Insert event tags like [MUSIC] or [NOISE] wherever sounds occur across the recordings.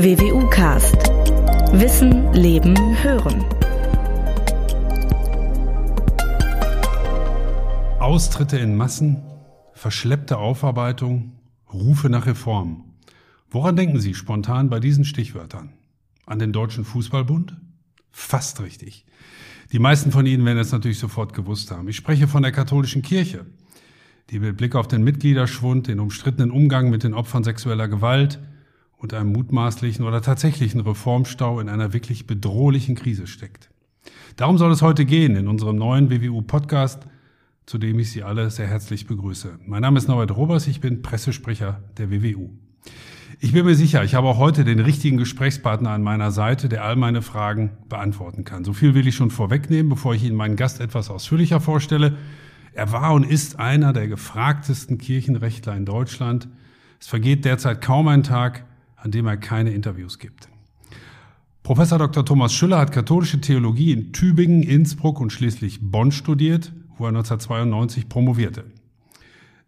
WWU Cast. Wissen, Leben, Hören. Austritte in Massen, verschleppte Aufarbeitung, Rufe nach Reform. Woran denken Sie spontan bei diesen Stichwörtern? An den Deutschen Fußballbund? Fast richtig. Die meisten von Ihnen werden es natürlich sofort gewusst haben. Ich spreche von der katholischen Kirche, die mit Blick auf den Mitgliederschwund, den umstrittenen Umgang mit den Opfern sexueller Gewalt und einem mutmaßlichen oder tatsächlichen Reformstau in einer wirklich bedrohlichen Krise steckt. Darum soll es heute gehen in unserem neuen WWU-Podcast, zu dem ich Sie alle sehr herzlich begrüße. Mein Name ist Norbert Robers, ich bin Pressesprecher der WWU. Ich bin mir sicher, ich habe auch heute den richtigen Gesprächspartner an meiner Seite, der all meine Fragen beantworten kann. So viel will ich schon vorwegnehmen, bevor ich Ihnen meinen Gast etwas ausführlicher vorstelle. Er war und ist einer der gefragtesten Kirchenrechtler in Deutschland. Es vergeht derzeit kaum ein Tag, an dem er keine Interviews gibt. Professor Dr. Thomas Schüller hat katholische Theologie in Tübingen, Innsbruck und schließlich Bonn studiert, wo er 1992 promovierte.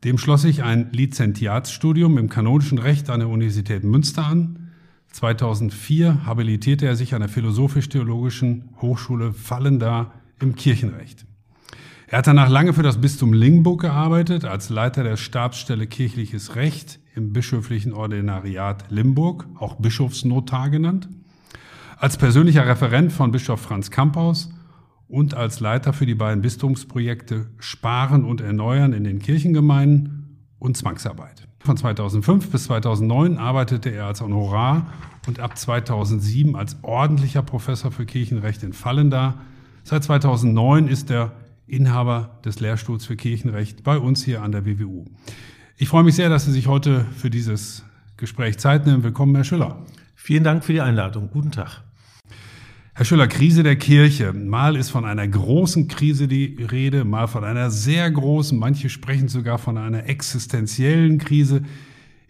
Dem schloss sich ein Lizentiatsstudium im kanonischen Recht an der Universität Münster an. 2004 habilitierte er sich an der Philosophisch-Theologischen Hochschule Fallenda im Kirchenrecht. Er hat danach lange für das Bistum Lingburg gearbeitet, als Leiter der Stabsstelle Kirchliches Recht im bischöflichen Ordinariat Limburg, auch Bischofsnotar genannt, als persönlicher Referent von Bischof Franz Kamphaus und als Leiter für die beiden Bistumsprojekte Sparen und Erneuern in den Kirchengemeinden und Zwangsarbeit. Von 2005 bis 2009 arbeitete er als Honorar und ab 2007 als ordentlicher Professor für Kirchenrecht in Fallenda. Seit 2009 ist er Inhaber des Lehrstuhls für Kirchenrecht bei uns hier an der WWU. Ich freue mich sehr, dass Sie sich heute für dieses Gespräch Zeit nehmen. Willkommen, Herr Schüller. Vielen Dank für die Einladung. Guten Tag. Herr Schüller, Krise der Kirche. Mal ist von einer großen Krise die Rede, mal von einer sehr großen. Manche sprechen sogar von einer existenziellen Krise.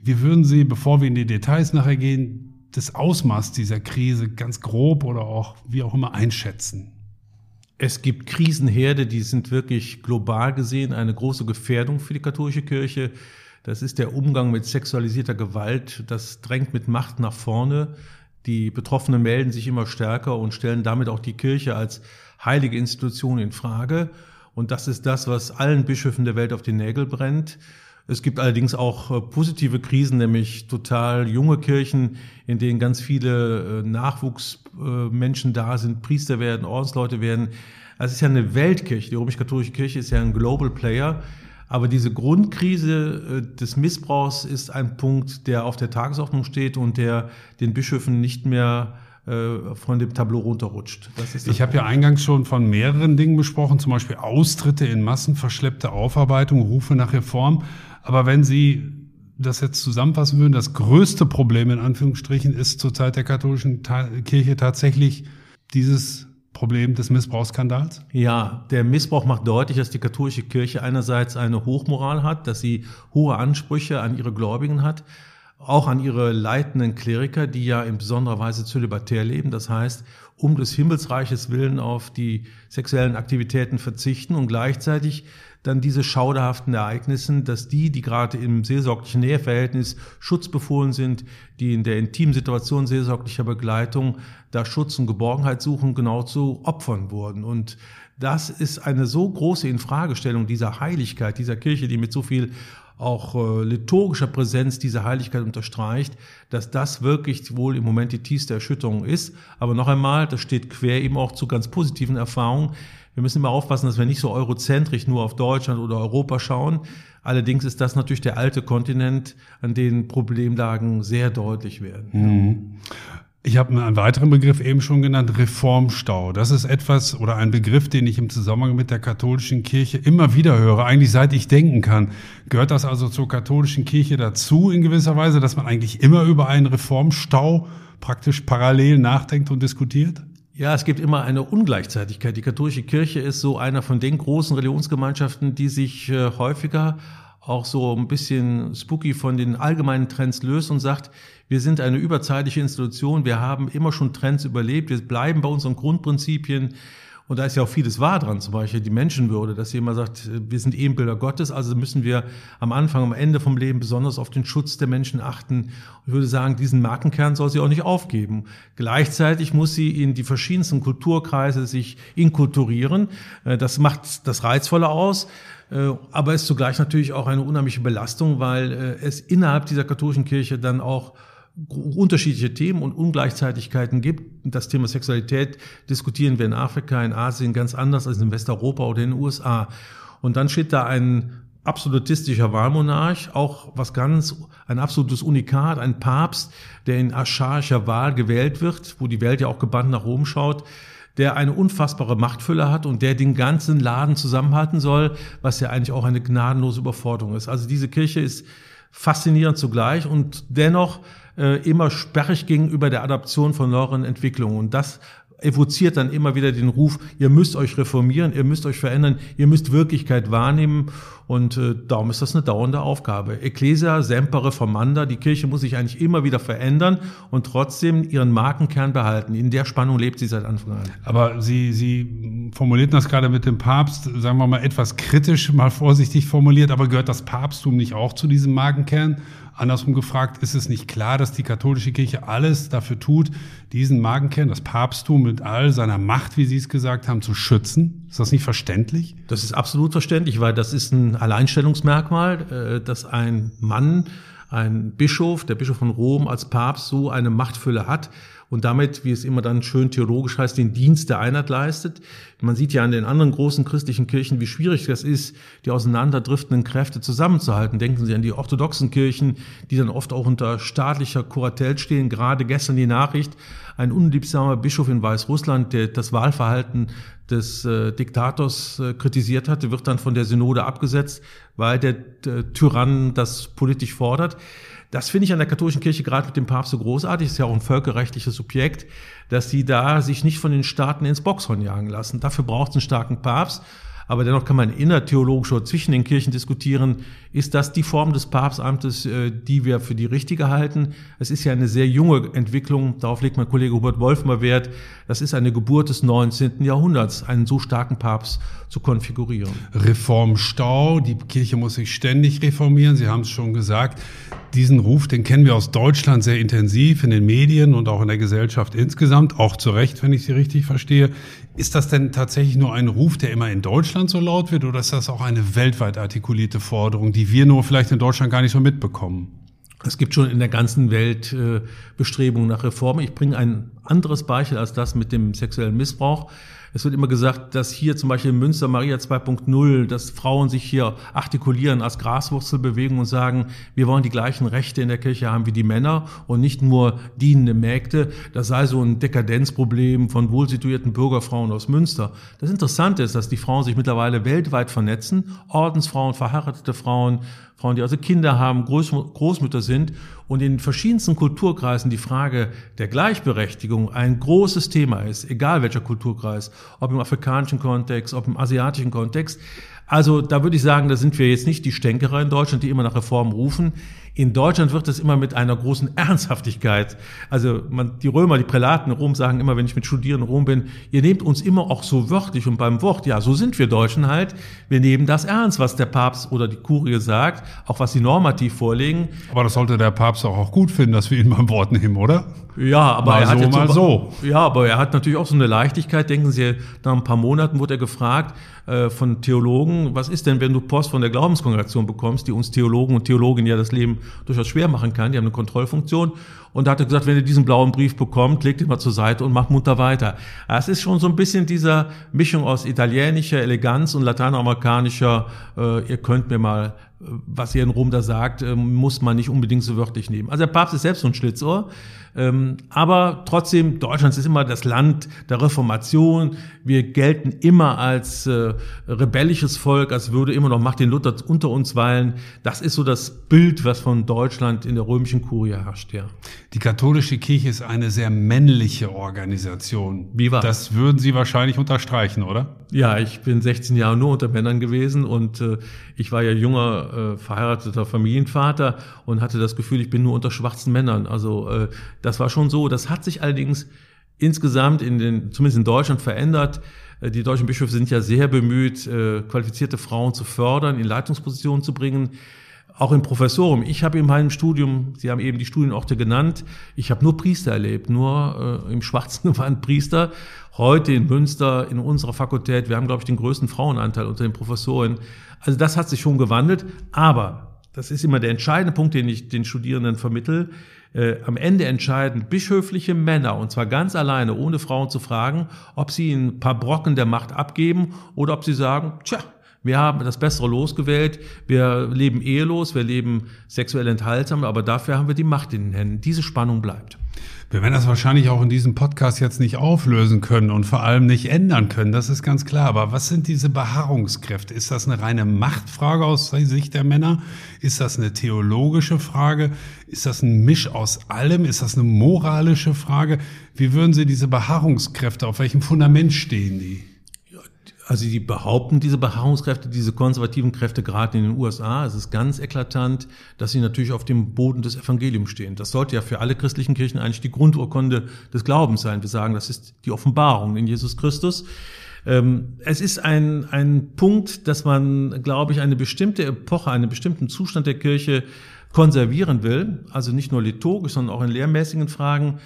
Wie würden Sie, bevor wir in die Details nachher gehen, das Ausmaß dieser Krise ganz grob oder auch wie auch immer einschätzen? Es gibt Krisenherde, die sind wirklich global gesehen eine große Gefährdung für die katholische Kirche. Das ist der Umgang mit sexualisierter Gewalt. Das drängt mit Macht nach vorne. Die Betroffenen melden sich immer stärker und stellen damit auch die Kirche als heilige Institution in Frage. Und das ist das, was allen Bischöfen der Welt auf die Nägel brennt. Es gibt allerdings auch äh, positive Krisen, nämlich total junge Kirchen, in denen ganz viele äh, Nachwuchsmenschen da sind, Priester werden, Ordensleute werden. Also es ist ja eine Weltkirche. Die römisch-katholische Kirche ist ja ein Global Player. Aber diese Grundkrise äh, des Missbrauchs ist ein Punkt, der auf der Tagesordnung steht und der den Bischöfen nicht mehr äh, von dem Tableau runterrutscht. ich habe ja eingangs schon von mehreren Dingen besprochen, zum Beispiel Austritte in Massen, verschleppte Aufarbeitung, Rufe nach Reform. Aber wenn Sie das jetzt zusammenfassen würden, das größte Problem in Anführungsstrichen ist zur Zeit der katholischen Kirche tatsächlich dieses Problem des Missbrauchsskandals? Ja, der Missbrauch macht deutlich, dass die katholische Kirche einerseits eine Hochmoral hat, dass sie hohe Ansprüche an ihre Gläubigen hat, auch an ihre leitenden Kleriker, die ja in besonderer Weise zölibatär leben. Das heißt, um des Himmelsreiches willen auf die sexuellen Aktivitäten verzichten und gleichzeitig dann diese schauderhaften Ereignissen, dass die, die gerade im seelsorglichen Näheverhältnis schutzbefohlen sind, die in der intimen Situation seelsorglicher Begleitung da Schutz und Geborgenheit suchen, genau zu Opfern wurden. Und das ist eine so große Infragestellung dieser Heiligkeit, dieser Kirche, die mit so viel auch äh, liturgischer Präsenz diese Heiligkeit unterstreicht, dass das wirklich wohl im Moment die tiefste Erschütterung ist. Aber noch einmal, das steht quer eben auch zu ganz positiven Erfahrungen. Wir müssen immer aufpassen, dass wir nicht so eurozentrisch nur auf Deutschland oder Europa schauen. Allerdings ist das natürlich der alte Kontinent, an dem Problemlagen sehr deutlich werden. Mhm. Ich habe einen weiteren Begriff eben schon genannt, Reformstau. Das ist etwas oder ein Begriff, den ich im Zusammenhang mit der katholischen Kirche immer wieder höre, eigentlich seit ich denken kann. Gehört das also zur katholischen Kirche dazu in gewisser Weise, dass man eigentlich immer über einen Reformstau praktisch parallel nachdenkt und diskutiert? Ja, es gibt immer eine Ungleichzeitigkeit. Die katholische Kirche ist so einer von den großen Religionsgemeinschaften, die sich äh, häufiger auch so ein bisschen spooky von den allgemeinen Trends löst und sagt, wir sind eine überzeitliche Institution, wir haben immer schon Trends überlebt, wir bleiben bei unseren Grundprinzipien Und da ist ja auch vieles wahr dran, zum Beispiel die Menschenwürde, dass jemand sagt, wir sind Ebenbilder Gottes, also müssen wir am Anfang, am Ende vom Leben besonders auf den Schutz der Menschen achten. Ich würde sagen, diesen Markenkern soll sie auch nicht aufgeben. Gleichzeitig muss sie in die verschiedensten Kulturkreise sich inkulturieren. Äh, das macht das Reizvolle aus. Äh, aber es ist zugleich natürlich auch eine unheimliche Belastung, weil äh, es innerhalb dieser katholischen Kirche dann auch unterschiedliche Themen und Ungleichzeitigkeiten gibt. Das Thema Sexualität diskutieren wir in Afrika, in Asien ganz anders als in Westeuropa oder in den USA. Und dann steht da ein absolutistischer Wahlmonarch, auch was ganz, ein absolutes Unikat, ein Papst, der in archaischer Wahl gewählt wird, wo die Welt ja auch gebannt nach Rom schaut, der eine unfassbare Machtfülle hat und der den ganzen Laden zusammenhalten soll, was ja eigentlich auch eine gnadenlose Überforderung ist. Also diese Kirche ist faszinierend zugleich und dennoch äh, immer sperrig gegenüber der Adaption von neueren Entwicklungen. Und das evoziert dann immer wieder den Ruf, ihr müsst euch reformieren, ihr müsst euch verändern, ihr müsst Wirklichkeit wahrnehmen. Und äh, darum ist das eine dauernde Aufgabe. Ecclesia, semper reformanda, die Kirche muss sich eigentlich immer wieder verändern und trotzdem ihren Markenkern behalten. In der Spannung lebt sie seit Anfang an. Aber Sie, Sie formulierten das gerade mit dem Papst, sagen wir mal etwas kritisch, mal vorsichtig formuliert, aber gehört das Papsttum nicht auch zu diesem Markenkern? Andersrum gefragt, ist es nicht klar, dass die katholische Kirche alles dafür tut, diesen Magenkern, das Papsttum mit all seiner Macht, wie Sie es gesagt haben, zu schützen? Ist das nicht verständlich? Das ist absolut verständlich, weil das ist ein Alleinstellungsmerkmal, äh, dass ein Mann, ein Bischof, der Bischof von Rom als Papst so eine Machtfülle hat und damit, wie es immer dann schön theologisch heißt, den Dienst der Einheit leistet. Man sieht ja an den anderen großen christlichen Kirchen, wie schwierig das ist, die auseinanderdriftenden Kräfte zusammenzuhalten. Denken Sie an die orthodoxen Kirchen, die dann oft auch unter staatlicher Kuratell stehen. Gerade gestern die Nachricht, ein unliebsamer Bischof in Weißrussland, der das Wahlverhalten des äh, Diktators äh, kritisiert hatte, wird dann von der Synode abgesetzt, weil der äh, Tyrann das politisch fordert. Das finde ich an der katholischen Kirche gerade mit dem Papst so großartig. Ist ja auch ein völkerrechtliches Subjekt, dass sie da sich nicht von den Staaten ins Boxhorn jagen lassen. Dafür braucht es einen starken Papst. Aber dennoch kann man innertheologisch oder zwischen den Kirchen diskutieren, ist das die Form des Papstamtes, äh, die wir für die richtige halten? Es ist ja eine sehr junge Entwicklung, darauf legt mein Kollege Hubert Wolf mal Wert. Das ist eine Geburt des 19. Jahrhunderts, einen so starken Papst zu konfigurieren. Reformstau, die Kirche muss sich ständig reformieren, Sie haben es schon gesagt. Diesen Ruf, den kennen wir aus Deutschland sehr intensiv in den Medien und auch in der Gesellschaft insgesamt, auch zu Recht, wenn ich Sie richtig verstehe. Ist das denn tatsächlich nur ein Ruf, der immer in Deutschland so laut wird, oder ist das auch eine weltweit artikulierte Forderung, die wir nur vielleicht in Deutschland gar nicht so mitbekommen? Es gibt schon in der ganzen Welt äh, Bestrebungen nach Reform. Ich bringe ein anderes Beispiel als das mit dem sexuellen Missbrauch. Es wird immer gesagt, dass hier zum Beispiel in Münster Maria 2.0, dass Frauen sich hier artikulieren als Graswurzelbewegung und sagen, wir wollen die gleichen Rechte in der Kirche haben wie die Männer und nicht nur dienende Mägde. Das sei so ein Dekadenzproblem von wohlsituierten Bürgerfrauen aus Münster. Das Interessante ist, dass die Frauen sich mittlerweile weltweit vernetzen. Ordensfrauen, verheiratete Frauen, Frauen, die also Kinder haben, Groß, Großmütter sind und in verschiedensten Kulturkreisen die Frage der Gleichberechtigung ein großes Thema ist, egal welcher Kulturkreis, ob im afrikanischen Kontext, ob im asiatischen Kontext. Also da würde ich sagen, da sind wir jetzt nicht die Stänkerer in Deutschland, die immer nach Reformen rufen. In Deutschland wird es immer mit einer großen Ernsthaftigkeit. Also man, die Römer, die Prälaten in Rom sagen immer, wenn ich mit Studierenden in Rom bin, ihr nehmt uns immer auch so wörtlich und beim Wort. Ja, so sind wir Deutschen halt. Wir nehmen das ernst, was der Papst oder die Kurie sagt, auch was sie normativ vorlegen. Aber das sollte der Papst auch, auch gut finden, dass wir ihn beim Wort nehmen, oder? Ja, aber mal er hat so, jetzt mal so. Ja, aber er hat natürlich auch so eine Leichtigkeit. Denken Sie, nach ein paar Monaten wurde er gefragt äh, von Theologen, was ist denn, wenn du Post von der Glaubenskongregation bekommst, die uns Theologen und Theologinnen ja das Leben durchaus schwer machen kann. Die haben eine Kontrollfunktion. Und da hat er gesagt, wenn ihr diesen blauen Brief bekommt, legt ihn mal zur Seite und macht munter weiter. Es ist schon so ein bisschen dieser Mischung aus italienischer Eleganz und lateinamerikanischer, äh, ihr könnt mir mal was ihr in Rom da sagt, ähm, muss man nicht unbedingt so wörtlich nehmen. Also der Papst ist selbst so ein Schlitzohr. Ähm, aber trotzdem, Deutschland ist immer das Land der Reformation. Wir gelten immer als äh, rebellisches Volk, als würde immer noch Martin Luther unter uns weilen. Das ist so das Bild, was von Deutschland in der römischen Kurie herrscht, ja. Die katholische Kirche ist eine sehr männliche Organisation. Wie war Das würden Sie wahrscheinlich unterstreichen, oder? Ja, ich bin 16 Jahre nur unter Männern gewesen und äh, ich war ja junger äh, verheirateter Familienvater und hatte das Gefühl, ich bin nur unter schwarzen Männern. Also äh, das war schon so. Das hat sich allerdings insgesamt in den, zumindest in Deutschland verändert. Äh, die deutschen Bischöfe sind ja sehr bemüht, äh, qualifizierte Frauen zu fördern, in Leitungspositionen zu bringen auch im Professorium. Ich habe in meinem Studium, Sie haben eben die Studienorte genannt, ich habe nur Priester erlebt, nur äh, im schwarzen [LAUGHS] Gewand Priester. Heute in Münster, in unserer Fakultät, wir haben, glaube ich, den größten Frauenanteil unter den Professoren. Also das hat sich schon gewandelt, aber das ist immer der entscheidende Punkt, den ich den Studierenden vermittel. Äh, am Ende entscheiden bischöfliche Männer, und zwar ganz alleine, ohne Frauen zu fragen, ob sie ein paar Brocken der Macht abgeben oder ob sie sagen, tja, wir haben das bessere Los gewählt. Wir leben ehelos, wir leben sexuell enthaltsam, aber dafür haben wir die Macht in den Händen. Diese Spannung bleibt. Wir werden das wahrscheinlich auch in diesem Podcast jetzt nicht auflösen können und vor allem nicht ändern können, das ist ganz klar. Aber was sind diese Beharrungskräfte? Ist das eine reine Machtfrage aus Sicht der Männer? Ist das eine theologische Frage? Ist das ein Misch aus allem? Ist das eine moralische Frage? Wie würden Sie diese Beharrungskräfte, auf welchem Fundament stehen die? Also die behaupten, diese Beharrungskräfte, diese konservativen Kräfte gerade in den USA, es ist ganz eklatant, dass sie natürlich auf dem Boden des Evangeliums stehen. Das sollte ja für alle christlichen Kirchen eigentlich die Grundurkunde des Glaubens sein. Wir sagen, das ist die Offenbarung in Jesus Christus. Ähm, es ist ein, ein Punkt, dass man, glaube ich, eine bestimmte Epoche, einen bestimmten Zustand der Kirche konservieren will, also nicht nur liturgisch, sondern auch in lehrmäßigen Fragen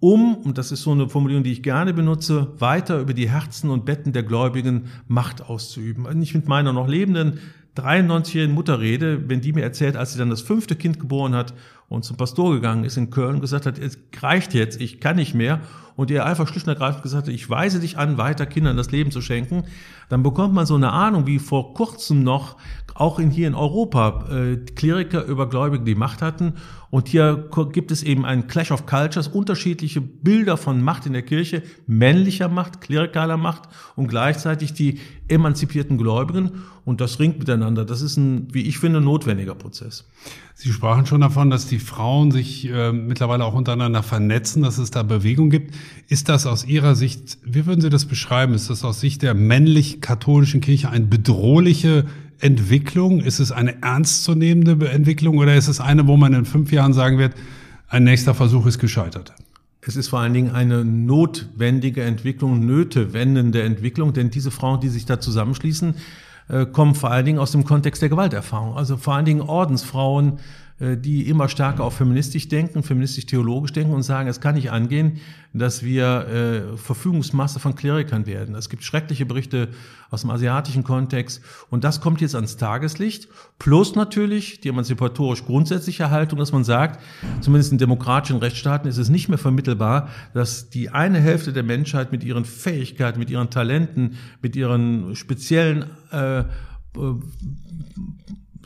um, und das ist so eine Formulierung, die ich gerne benutze, weiter über die Herzen und Betten der Gläubigen Macht auszuüben. Wenn ich mit meiner noch lebenden 93-jährigen Mutter rede, wenn die mir erzählt, als sie dann das fünfte Kind geboren hat und zum Pastor gegangen ist in Köln und gesagt hat, es reicht jetzt, ich kann nicht mehr, und ihr einfach schlicht und ergreifend gesagt hat, ich weise dich an, weiter Kindern das Leben zu schenken, dann bekommt man so eine Ahnung, wie vor kurzem noch auch in, hier in Europa äh, Kleriker über Gläubige die Macht hatten. Und hier gibt es eben einen Clash of Cultures, unterschiedliche Bilder von Macht in der Kirche, männlicher Macht, klerikaler Macht und gleichzeitig die emanzipierten Gläubigen. Und das ringt miteinander. Das ist ein, wie ich finde, notwendiger Prozess. Sie sprachen schon davon, dass die Frauen sich äh, mittlerweile auch untereinander vernetzen, dass es da Bewegung gibt. Ist das aus Ihrer Sicht, wie würden Sie das beschreiben? Ist das aus Sicht der männlich-katholischen Kirche eine bedrohliche Entwicklung? Ist es eine ernstzunehmende Entwicklung oder ist es eine, wo man in fünf Jahren sagen wird, ein nächster Versuch ist gescheitert? Es ist vor allen Dingen eine notwendige Entwicklung, nötewendende Entwicklung, denn diese Frauen, die sich da zusammenschließen, äh, kommen vor allen Dingen aus dem Kontext der Gewalterfahrung. Also vor allen Dingen Ordensfrauen, die immer stärker auch feministisch denken, feministisch-theologisch denken und sagen, es kann nicht angehen, dass wir äh, Verfügungsmasse von Klerikern werden. Es gibt schreckliche Berichte aus dem asiatischen Kontext und das kommt jetzt ans Tageslicht. Plus natürlich die emanzipatorisch grundsätzliche Haltung, dass man sagt, zumindest in demokratischen Rechtsstaaten ist es nicht mehr vermittelbar, dass die eine Hälfte der Menschheit mit ihren Fähigkeiten, mit ihren Talenten, mit ihren speziellen äh, äh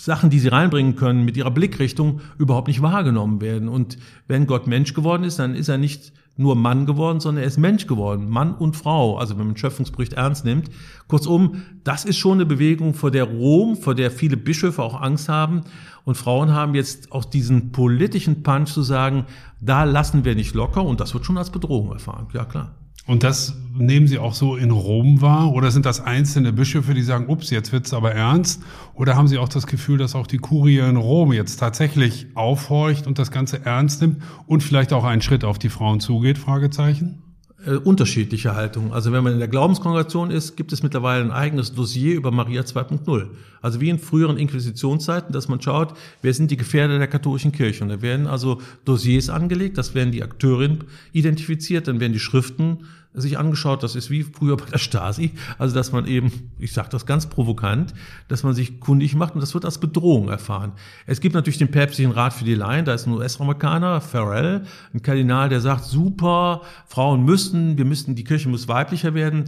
Sachen, die sie reinbringen können, mit ihrer Blickrichtung überhaupt nicht wahrgenommen werden. Und wenn Gott Mensch geworden ist, dann ist er nicht nur Mann geworden, sondern er ist Mensch geworden, Mann und Frau, also wenn man Schöpfungsbericht ernst nimmt. Kurzum, das ist schon eine Bewegung, vor der Rom, vor der viele Bischöfe auch Angst haben. Und Frauen haben jetzt auch diesen politischen Punch zu sagen, da lassen wir nicht locker und das wird schon als Bedrohung erfahren. Ja, klar. Und das nehmen Sie auch so in Rom wahr? Oder sind das einzelne Bischöfe, die sagen, ups, jetzt wird's aber ernst? Oder haben Sie auch das Gefühl, dass auch die Kurie in Rom jetzt tatsächlich aufhorcht und das Ganze ernst nimmt und vielleicht auch einen Schritt auf die Frauen zugeht? Fragezeichen? Äh, unterschiedliche Haltungen. Also wenn man in der Glaubenskongregation ist, gibt es mittlerweile ein eigenes Dossier über Maria 2.0. Also wie in früheren Inquisitionszeiten, dass man schaut, wer sind die Gefährder der katholischen Kirche. Und da werden also Dossiers angelegt, das werden die Akteurinnen identifiziert, dann werden die Schriften sich angeschaut, das ist wie früher bei der Stasi, also dass man eben, ich sage das ganz provokant, dass man sich kundig macht und das wird als Bedrohung erfahren. Es gibt natürlich den päpstlichen Rat für die Laien, da ist ein US-Amerikaner, Farrell, ein Kardinal, der sagt, super, Frauen müssen, wir müssen, die Kirche muss weiblicher werden.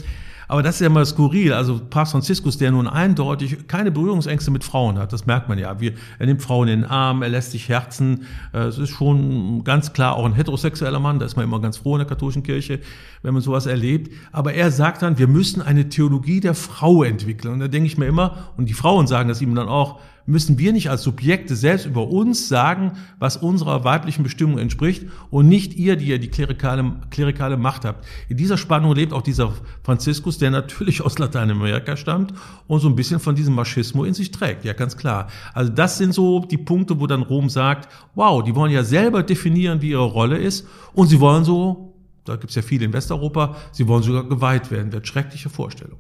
Aber das ist ja mal skurril. Also Papst Franziskus, der nun eindeutig keine Berührungsängste mit Frauen hat, das merkt man ja. Wir, er nimmt Frauen in den Arm, er lässt sich herzen. Äh, es ist schon ganz klar auch ein heterosexueller Mann. Da ist man immer ganz froh in der katholischen Kirche, wenn man sowas erlebt. Aber er sagt dann, wir müssen eine Theologie der Frau entwickeln. Und da denke ich mir immer, und die Frauen sagen das ihm dann auch, müssen wir nicht als Subjekte selbst über uns sagen, was unserer weiblichen Bestimmung entspricht und nicht ihr, die ihr die klerikale, klerikale Macht habt. In dieser Spannung lebt auch dieser Franziskus, der natürlich aus Lateinamerika stammt und so ein bisschen von diesem Maschismo in sich trägt. Ja, ganz klar. Also das sind so die Punkte, wo dann Rom sagt, wow, die wollen ja selber definieren, wie ihre Rolle ist und sie wollen so Da gibt es ja viele in Westeuropa. Sie wollen sogar geweiht werden. Wird schreckliche Vorstellung.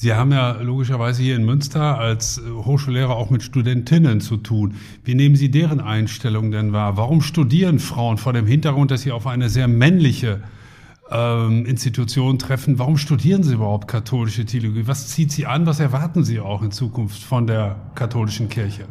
Sie haben ja logischerweise hier in Münster als Hochschullehrer auch mit Studentinnen zu tun. Wie nehmen Sie deren Einstellung denn wahr? Warum studieren Frauen vor dem Hintergrund, dass sie auf eine sehr männliche ähm, Institution treffen? Warum studieren Sie überhaupt katholische Theologie? Was zieht Sie an? Was erwarten Sie auch in Zukunft von der katholischen Kirche?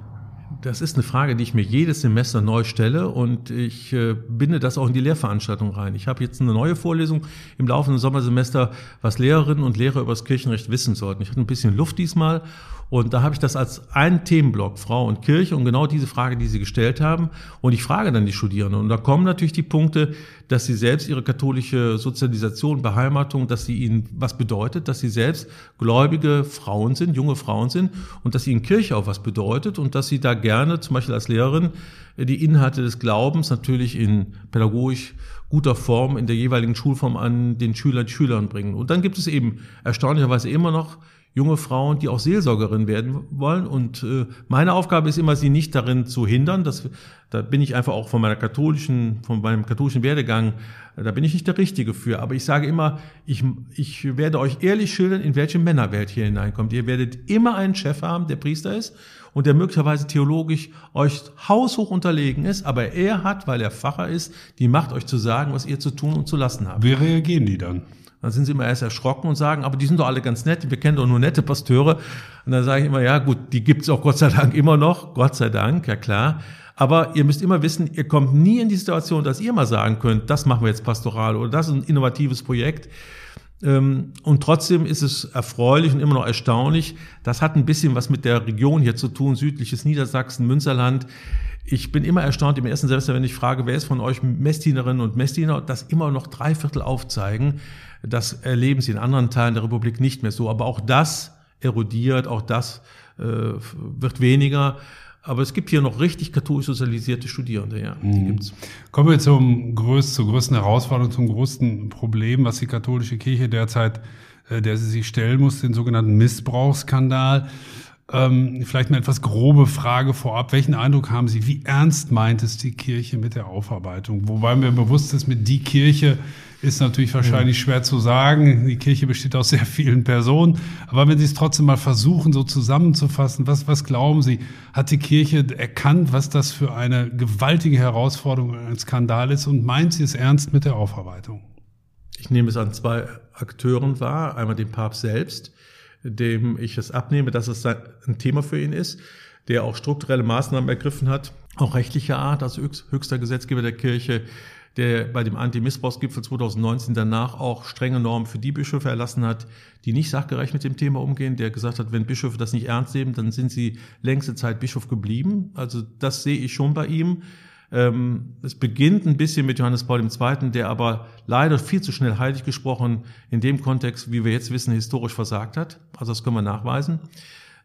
Das ist eine Frage, die ich mir jedes Semester neu stelle und ich äh, binde das auch in die Lehrveranstaltung rein. Ich habe jetzt eine neue Vorlesung im laufenden Sommersemester, was Lehrerinnen und Lehrer über das Kirchenrecht wissen sollten. Ich hatte ein bisschen Luft diesmal und da habe ich das als einen Themenblock, Frau und Kirche, und genau diese Frage, die Sie gestellt haben. Und ich frage dann die Studierenden. Und da kommen natürlich die Punkte, dass sie selbst ihre katholische Sozialisation, Beheimatung, dass sie ihnen was bedeutet, dass sie selbst gläubige Frauen sind, junge Frauen sind und dass ihnen Kirche auch was bedeutet und dass sie da gerne, zum Beispiel als Lehrerin, die Inhalte des Glaubens natürlich in pädagogisch guter Form in der jeweiligen Schulform an den Schülern, Schülern bringen. Und dann gibt es eben erstaunlicherweise immer noch junge Frauen, die auch Seelsorgerin werden wollen. Und äh, meine Aufgabe ist immer, sie nicht darin zu hindern. Das, da bin ich einfach auch von meiner katholischen, von meinem katholischen Werdegang, da bin ich nicht der Richtige für. Aber ich sage immer, ich, ich werde euch ehrlich schildern, in welche Männerwelt hier hineinkommt. Ihr werdet immer einen Chef haben, der Priester ist und der möglicherweise theologisch euch haushoch unterlegen ist, aber er hat, weil er Pfarrer ist, die Macht, euch zu sagen, was ihr zu tun und zu lassen habt. Wie reagieren die dann? Dann sind sie immer erst erschrocken und sagen, aber die sind doch alle ganz nett, wir kennen doch nur nette Pasteure. Und dann sage ich immer, ja gut, die gibt's auch Gott sei Dank immer noch, Gott sei Dank, ja klar. Aber ihr müsst immer wissen, ihr kommt nie in die Situation, dass ihr mal sagen könnt, das machen wir jetzt pastoral oder das ist ein innovatives Projekt. Ähm, und trotzdem ist es erfreulich und immer noch erstaunlich. Das hat ein bisschen was mit der Region hier zu tun, südliches Niedersachsen, Münsterland. Ich bin immer erstaunt im ersten Semester, wenn ich frage, wer ist von euch Messdienerin und Messdiener, dass immer noch drei Viertel aufzeigen. Das erleben sie in anderen Teilen der Republik nicht mehr so. Aber auch das erodiert, auch das äh, wird weniger. Aber es gibt hier noch richtig katholisch sozialisierte Studierende, ja. Die mhm. gibt's. Kommen wir zum größten, zur größten Herausforderung, zum größten Problem, was die katholische Kirche derzeit, äh, der sie sich stellen muss, den sogenannten Missbrauchsskandal. Ähm, vielleicht eine etwas grobe Frage vorab. Welchen Eindruck haben Sie? Wie ernst meint es die Kirche mit der Aufarbeitung? Wobei mir bewusst ist, mit die Kirche ist natürlich wahrscheinlich ja. schwer zu sagen. Die Kirche besteht aus sehr vielen Personen. Aber wenn Sie es trotzdem mal versuchen, so zusammenzufassen, was, was glauben Sie? Hat die Kirche erkannt, was das für eine gewaltige Herausforderung, ein Skandal ist? Und meint sie es ernst mit der Aufarbeitung? Ich nehme es an zwei Akteuren wahr. Einmal den Papst selbst, dem ich es abnehme, dass es ein Thema für ihn ist, der auch strukturelle Maßnahmen ergriffen hat, auch rechtlicher Art, also höchster Gesetzgeber der Kirche, der bei dem Anti-Missbrauchsgipfel 2019 danach auch strenge Normen für die Bischöfe erlassen hat, die nicht sachgerecht mit dem Thema umgehen, der gesagt hat, wenn Bischöfe das nicht ernst nehmen, dann sind sie längste Zeit Bischof geblieben. Also das sehe ich schon bei ihm. Ähm, es beginnt ein bisschen mit Johannes Paul II., der aber leider viel zu schnell heilig gesprochen in dem Kontext, wie wir jetzt wissen, historisch versagt hat. Also das können wir nachweisen.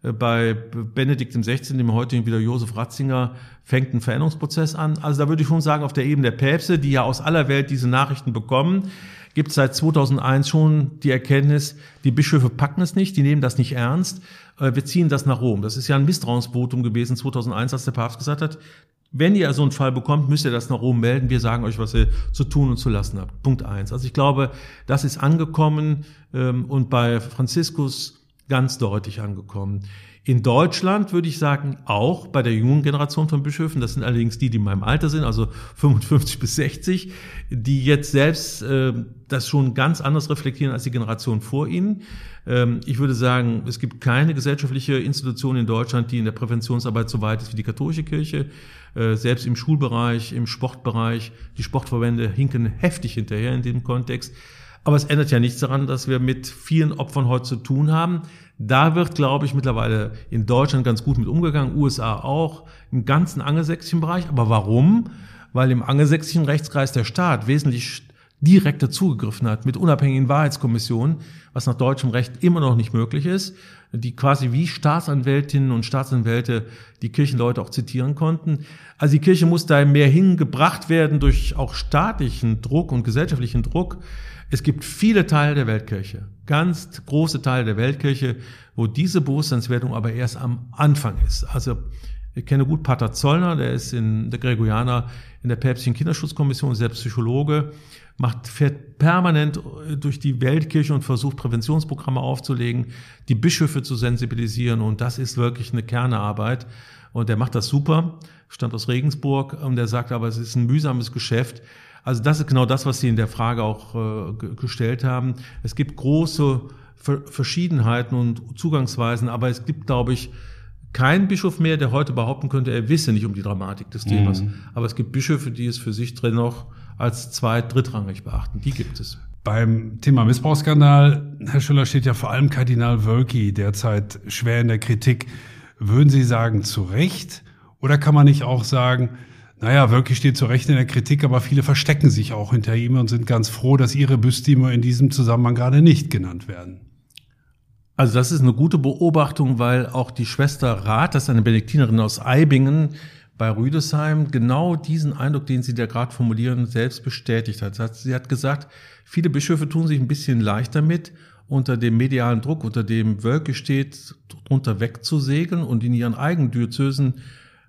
Äh, bei Benedikt XVI., dem heutigen wieder Josef Ratzinger, fängt ein Veränderungsprozess an. Also da würde ich schon sagen, auf der Ebene der Päpste, die ja aus aller Welt diese Nachrichten bekommen, gibt es seit 2001 schon die Erkenntnis, die Bischöfe packen es nicht, die nehmen das nicht ernst, äh, wir ziehen das nach Rom. Das ist ja ein Misstrauensvotum gewesen 2001, als der Papst gesagt hat, wenn ihr so einen Fall bekommt, müsst ihr das nach Rom melden. Wir sagen euch, was ihr zu tun und zu lassen habt. Punkt eins. Also ich glaube, das ist angekommen ähm, und bei Franziskus ganz deutlich angekommen. In Deutschland würde ich sagen, auch bei der jungen Generation von Bischöfen, das sind allerdings die, die in meinem Alter sind, also 55 bis 60, die jetzt selbst äh, das schon ganz anders reflektieren als die Generation vor ihnen. Ähm, ich würde sagen, es gibt keine gesellschaftliche Institution in Deutschland, die in der Präventionsarbeit so weit ist wie die katholische Kirche. Äh, selbst im Schulbereich, im Sportbereich, die Sportverbände hinken heftig hinterher in dem Kontext. Aber es ändert ja nichts daran, dass wir mit vielen Opfern heute zu tun haben. Da wird, glaube ich, mittlerweile in Deutschland ganz gut mit umgegangen, USA auch, im ganzen angelsächsischen Bereich. Aber warum? Weil im angelsächsischen Rechtskreis der Staat wesentlich direkter zugegriffen hat mit unabhängigen Wahrheitskommissionen, was nach deutschem Recht immer noch nicht möglich ist, die quasi wie Staatsanwältinnen und Staatsanwälte die Kirchenleute auch zitieren konnten. Also die Kirche muss da mehr hingebracht werden durch auch staatlichen Druck und gesellschaftlichen Druck. Es gibt viele Teile der Weltkirche, ganz große Teile der Weltkirche, wo diese Bewusstseinswertung aber erst am Anfang ist. Also Ich kenne gut Pater Zollner, der ist in der Gregorianer in der päpstlichen Kinderschutzkommission, selbst Psychologe, macht, fährt permanent durch die Weltkirche und versucht Präventionsprogramme aufzulegen, die Bischöfe zu sensibilisieren und das ist wirklich eine Kernearbeit und der macht das super, stammt aus Regensburg und der sagt aber, es ist ein mühsames Geschäft. Also das ist genau das, was Sie in der Frage auch äh, gestellt haben. Es gibt große Verschiedenheiten und Zugangsweisen, aber es gibt, glaube ich, keinen Bischof mehr, der heute behaupten könnte, er wisse nicht um die Dramatik des Themas. Mhm. Aber es gibt Bischöfe, die es für sich drin noch als zweit-, drittrangig beachten. Die gibt es. Beim Thema Missbrauchsskandal, Herr Schüller, steht ja vor allem Kardinal Wölki derzeit schwer in der Kritik. Würden Sie sagen, zu Recht? Oder kann man nicht auch sagen, naja, Wölki steht zu Recht in der Kritik, aber viele verstecken sich auch hinter ihm und sind ganz froh, dass ihre Bystime in diesem Zusammenhang gerade nicht genannt werden? Also das ist eine gute Beobachtung, weil auch die Schwester Rath, das ist eine Benediktinerin aus Eibingen bei Rüdesheim, genau diesen Eindruck, den Sie da gerade formulieren, selbst bestätigt hat. Sie hat gesagt, viele Bischöfe tun sich ein bisschen leicht damit, unter dem medialen Druck, unter dem Wölke steht, drunter wegzusegeln und in ihren eigenen Diözesen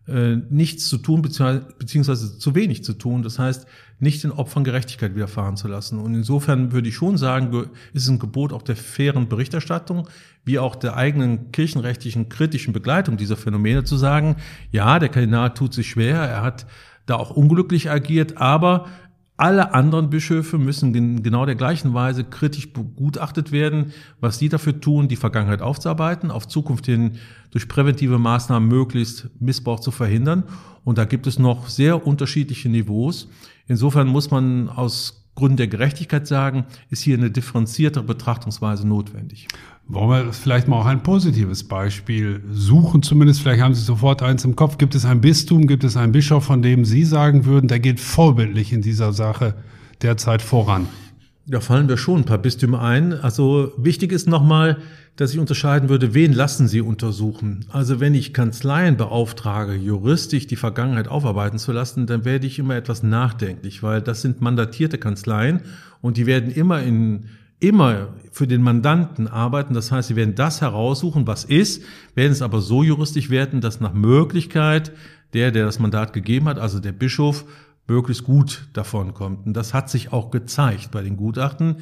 äh, nichts zu tun, beziehungsweise zu wenig zu tun. Das heißt, nicht den Opfern Gerechtigkeit widerfahren zu lassen. Und insofern würde ich schon sagen, ist es ein Gebot auch der fairen Berichterstattung, wie auch der eigenen kirchenrechtlichen kritischen Begleitung dieser Phänomene zu sagen, ja, der Kardinal tut sich schwer, er hat da auch unglücklich agiert, aber alle anderen Bischöfe müssen in genau der gleichen Weise kritisch begutachtet werden, was sie dafür tun, die Vergangenheit aufzuarbeiten, auf Zukunft hin durch präventive Maßnahmen möglichst Missbrauch zu verhindern. Und da gibt es noch sehr unterschiedliche Niveaus. Insofern muss man aus Gründen der Gerechtigkeit sagen, ist hier eine differenziertere Betrachtungsweise notwendig. Wollen wir vielleicht mal auch ein positives Beispiel suchen? Zumindest, vielleicht haben Sie sofort eins im Kopf. Gibt es ein Bistum, gibt es einen Bischof, von dem Sie sagen würden, der geht vorbildlich in dieser Sache derzeit voran? Da fallen wir schon ein paar Bistümer ein. Also wichtig ist nochmal, dass ich unterscheiden würde, wen lassen Sie untersuchen. Also wenn ich Kanzleien beauftrage, juristisch die Vergangenheit aufarbeiten zu lassen, dann werde ich immer etwas nachdenklich, weil das sind mandatierte Kanzleien und die werden immer in immer für den Mandanten arbeiten. Das heißt, sie werden das heraussuchen, was ist, werden es aber so juristisch werten, dass nach Möglichkeit der, der das Mandat gegeben hat, also der Bischof, möglichst gut davon kommt. Und das hat sich auch gezeigt bei den Gutachten,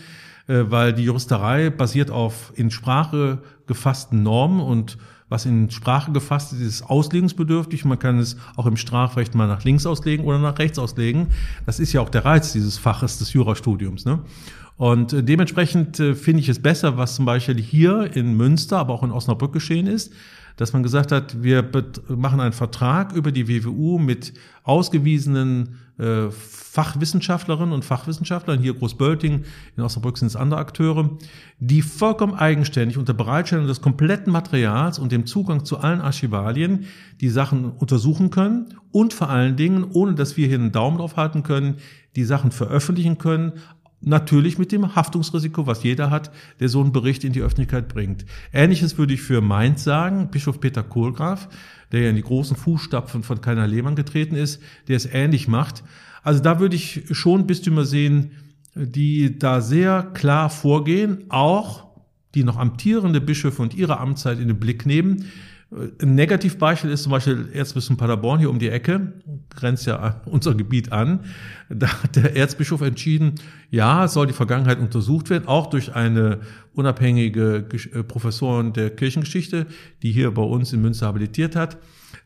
äh, weil die Juristerei basiert auf in Sprache gefassten Normen und was in Sprache gefasst ist, ist auslegungsbedürftig. Man kann es auch im Strafrecht mal nach links auslegen oder nach rechts auslegen. Das ist ja auch der Reiz dieses Faches des Jurastudiums. Ne? Und äh, dementsprechend äh, finde ich es besser, was zum Beispiel hier in Münster, aber auch in Osnabrück geschehen ist, dass man gesagt hat, wir machen einen Vertrag über die WWU mit ausgewiesenen äh, Fachwissenschaftlerinnen und Fachwissenschaftlern, hier Großbölting, in Osnabrück sind es andere Akteure, die vollkommen eigenständig unter Bereitstellung des kompletten Materials und dem Zugang zu allen Archivalien die Sachen untersuchen können und vor allen Dingen, ohne dass wir hier einen Daumen drauf halten können, die Sachen veröffentlichen können, Natürlich mit dem Haftungsrisiko, was jeder hat, der so einen Bericht in die Öffentlichkeit bringt. Ähnliches würde ich für Mainz sagen. Bischof Peter Kohlgraf, der ja in die großen Fußstapfen von Keiner Lehmann getreten ist, der es ähnlich macht. Also da würde ich schon Bistümer sehen, die da sehr klar vorgehen, auch die noch amtierende Bischöfe und ihre Amtszeit in den Blick nehmen. Ein Negativbeispiel ist zum Beispiel Erzbistum Paderborn hier um die Ecke, grenzt ja unser Gebiet an. Da hat der Erzbischof entschieden, ja, soll die Vergangenheit untersucht werden, auch durch eine unabhängige äh, Professorin der Kirchengeschichte, die hier bei uns in Münster habilitiert hat.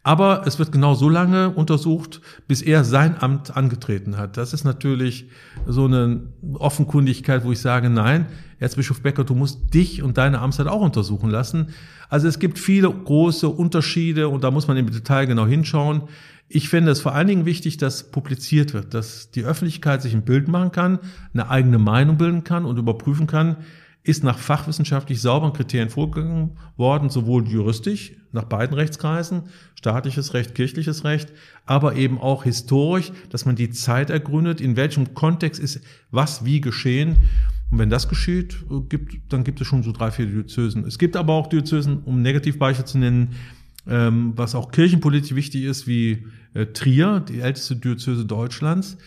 Aber es wird genau so lange untersucht, bis er sein Amt angetreten hat. Das ist natürlich so eine Offenkundigkeit, wo ich sage, nein, Erzbischof Becker, du musst dich und deine Amtszeit auch untersuchen lassen. Also es gibt viele große Unterschiede und da muss man im Detail genau hinschauen. Ich finde es vor allen Dingen wichtig, dass publiziert wird, dass die Öffentlichkeit sich ein Bild machen kann, eine eigene Meinung bilden kann und überprüfen kann, ist nach fachwissenschaftlich sauberen Kriterien vorgegangen worden, sowohl juristisch nach beiden Rechtskreisen, staatliches Recht, kirchliches Recht, aber eben auch historisch, dass man die Zeit ergründet, in welchem Kontext ist was wie geschehen. Und wenn das geschieht, gibt, dann gibt es schon so drei, vier Diözesen. Es gibt aber auch Diözesen, um Negativbeichte zu nennen, ähm, was auch kirchenpolitisch wichtig ist, wie äh, Trier, die älteste Diözese Deutschlands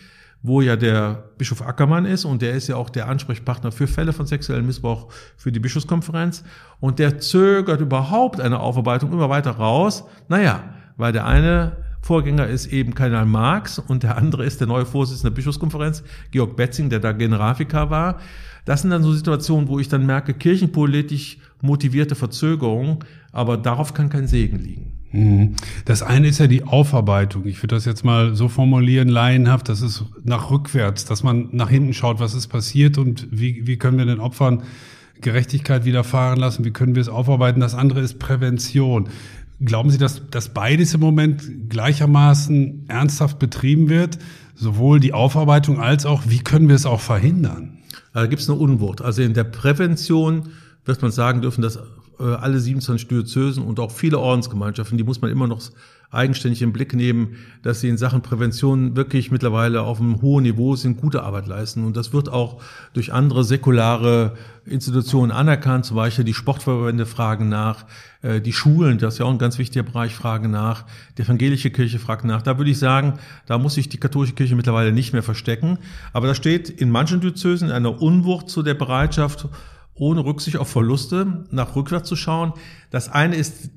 wo ja der Bischof Ackermann ist und der ist ja auch der Ansprechpartner für Fälle von sexuellem Missbrauch für die Bischofskonferenz und der zögert überhaupt eine Aufarbeitung immer weiter raus. Naja, weil der eine Vorgänger ist eben Kardinal Marx und der andere ist der neue Vorsitzende der Bischofskonferenz, Georg Betzing, der da Generalvikar war. Das sind dann so Situationen, wo ich dann merke, kirchenpolitisch motivierte Verzögerung, aber darauf kann kein Segen liegen. Mhm. Das eine ist ja die Aufarbeitung. Ich würde das jetzt mal so formulieren, laienhaft, das ist nach rückwärts, dass man nach hinten schaut, was ist passiert und wie, wie können wir den Opfern Gerechtigkeit widerfahren lassen, wie können wir es aufarbeiten. Das andere ist Prävention. Glauben Sie, dass, dass beides im Moment gleichermaßen ernsthaft betrieben wird? Sowohl die Aufarbeitung als auch, wie können wir es auch verhindern? Da gibt es eine Unwucht. Also in der Prävention wird man sagen dürfen, dass äh, alle 27 Diözesen und auch viele Ordensgemeinschaften, die muss man immer noch eigenständig im Blick nehmen, dass sie in Sachen Prävention wirklich mittlerweile auf einem hohen Niveau sind, gute Arbeit leisten. Und das wird auch durch andere säkulare Institutionen anerkannt. Zum Beispiel die Sportverbände fragen nach, äh, die Schulen, das ist ja auch ein ganz wichtiger Bereich, fragen nach, die evangelische Kirche fragt nach. Da würde ich sagen, da muss sich die katholische Kirche mittlerweile nicht mehr verstecken. Aber da steht in manchen Diözesen eine Unwucht zu der Bereitschaft, ohne Rücksicht auf Verluste nach rückwärts zu schauen. Das eine ist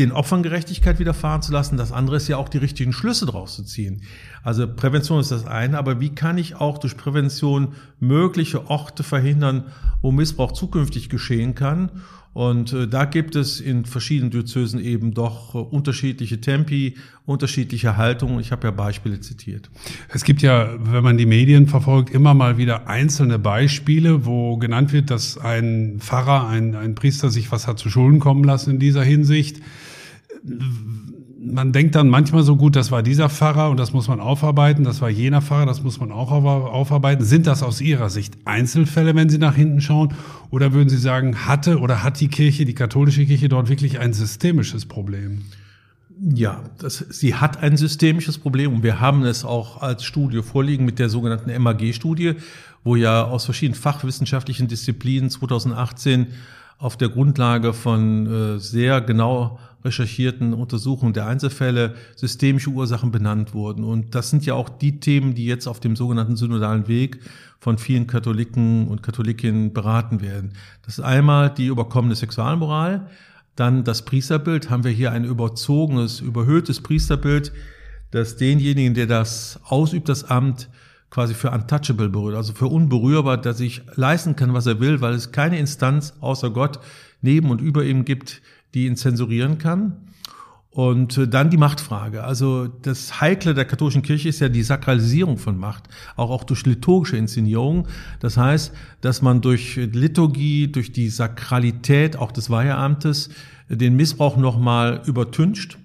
den Opfern Gerechtigkeit widerfahren zu lassen. Das andere ist ja auch die richtigen Schlüsse draus zu ziehen. Also Prävention ist das eine, aber wie kann ich auch durch Prävention mögliche Orte verhindern, wo Missbrauch zukünftig geschehen kann? Und äh, da gibt es in verschiedenen Diözesen eben doch äh, unterschiedliche Tempi, unterschiedliche Haltungen. Ich habe ja Beispiele zitiert. Es gibt ja, wenn man die Medien verfolgt, immer mal wieder einzelne Beispiele, wo genannt wird, dass ein Pfarrer, ein, ein Priester sich was hat zu Schulden kommen lassen in dieser Hinsicht man denkt dann manchmal so gut, das war dieser Pfarrer und das muss man aufarbeiten, das war jener Pfarrer, das muss man auch aufarbeiten. Sind das aus Ihrer Sicht Einzelfälle, wenn Sie nach hinten schauen? Oder würden Sie sagen, hatte oder hat die Kirche, die katholische Kirche dort wirklich ein systemisches Problem? Ja, das, sie hat ein systemisches Problem und wir haben es auch als Studie vorliegen mit der sogenannten MAG-Studie, wo ja aus verschiedenen fachwissenschaftlichen Disziplinen 2018 auf der Grundlage von äh, sehr genau recherchierten Untersuchungen der Einzelfälle systemische Ursachen benannt wurden. Und das sind ja auch die Themen, die jetzt auf dem sogenannten synodalen Weg von vielen Katholiken und Katholikinnen beraten werden. Das ist einmal die überkommene Sexualmoral, dann das Priesterbild. Haben wir hier ein überzogenes, überhöhtes Priesterbild, das denjenigen, der das ausübt, das Amt, quasi für untouchable berührt, also für unberührbar, dass ich leisten kann, was er will, weil es keine Instanz außer Gott neben und über ihm gibt, die ihn zensurieren kann. Und äh, dann die Machtfrage. Also das Heikle der katholischen Kirche ist ja die Sakralisierung von Macht, auch, auch durch liturgische Inszenierung. Das heißt, dass man durch Liturgie, durch die Sakralität auch des Weiheamtes den Missbrauch nochmal übertüncht.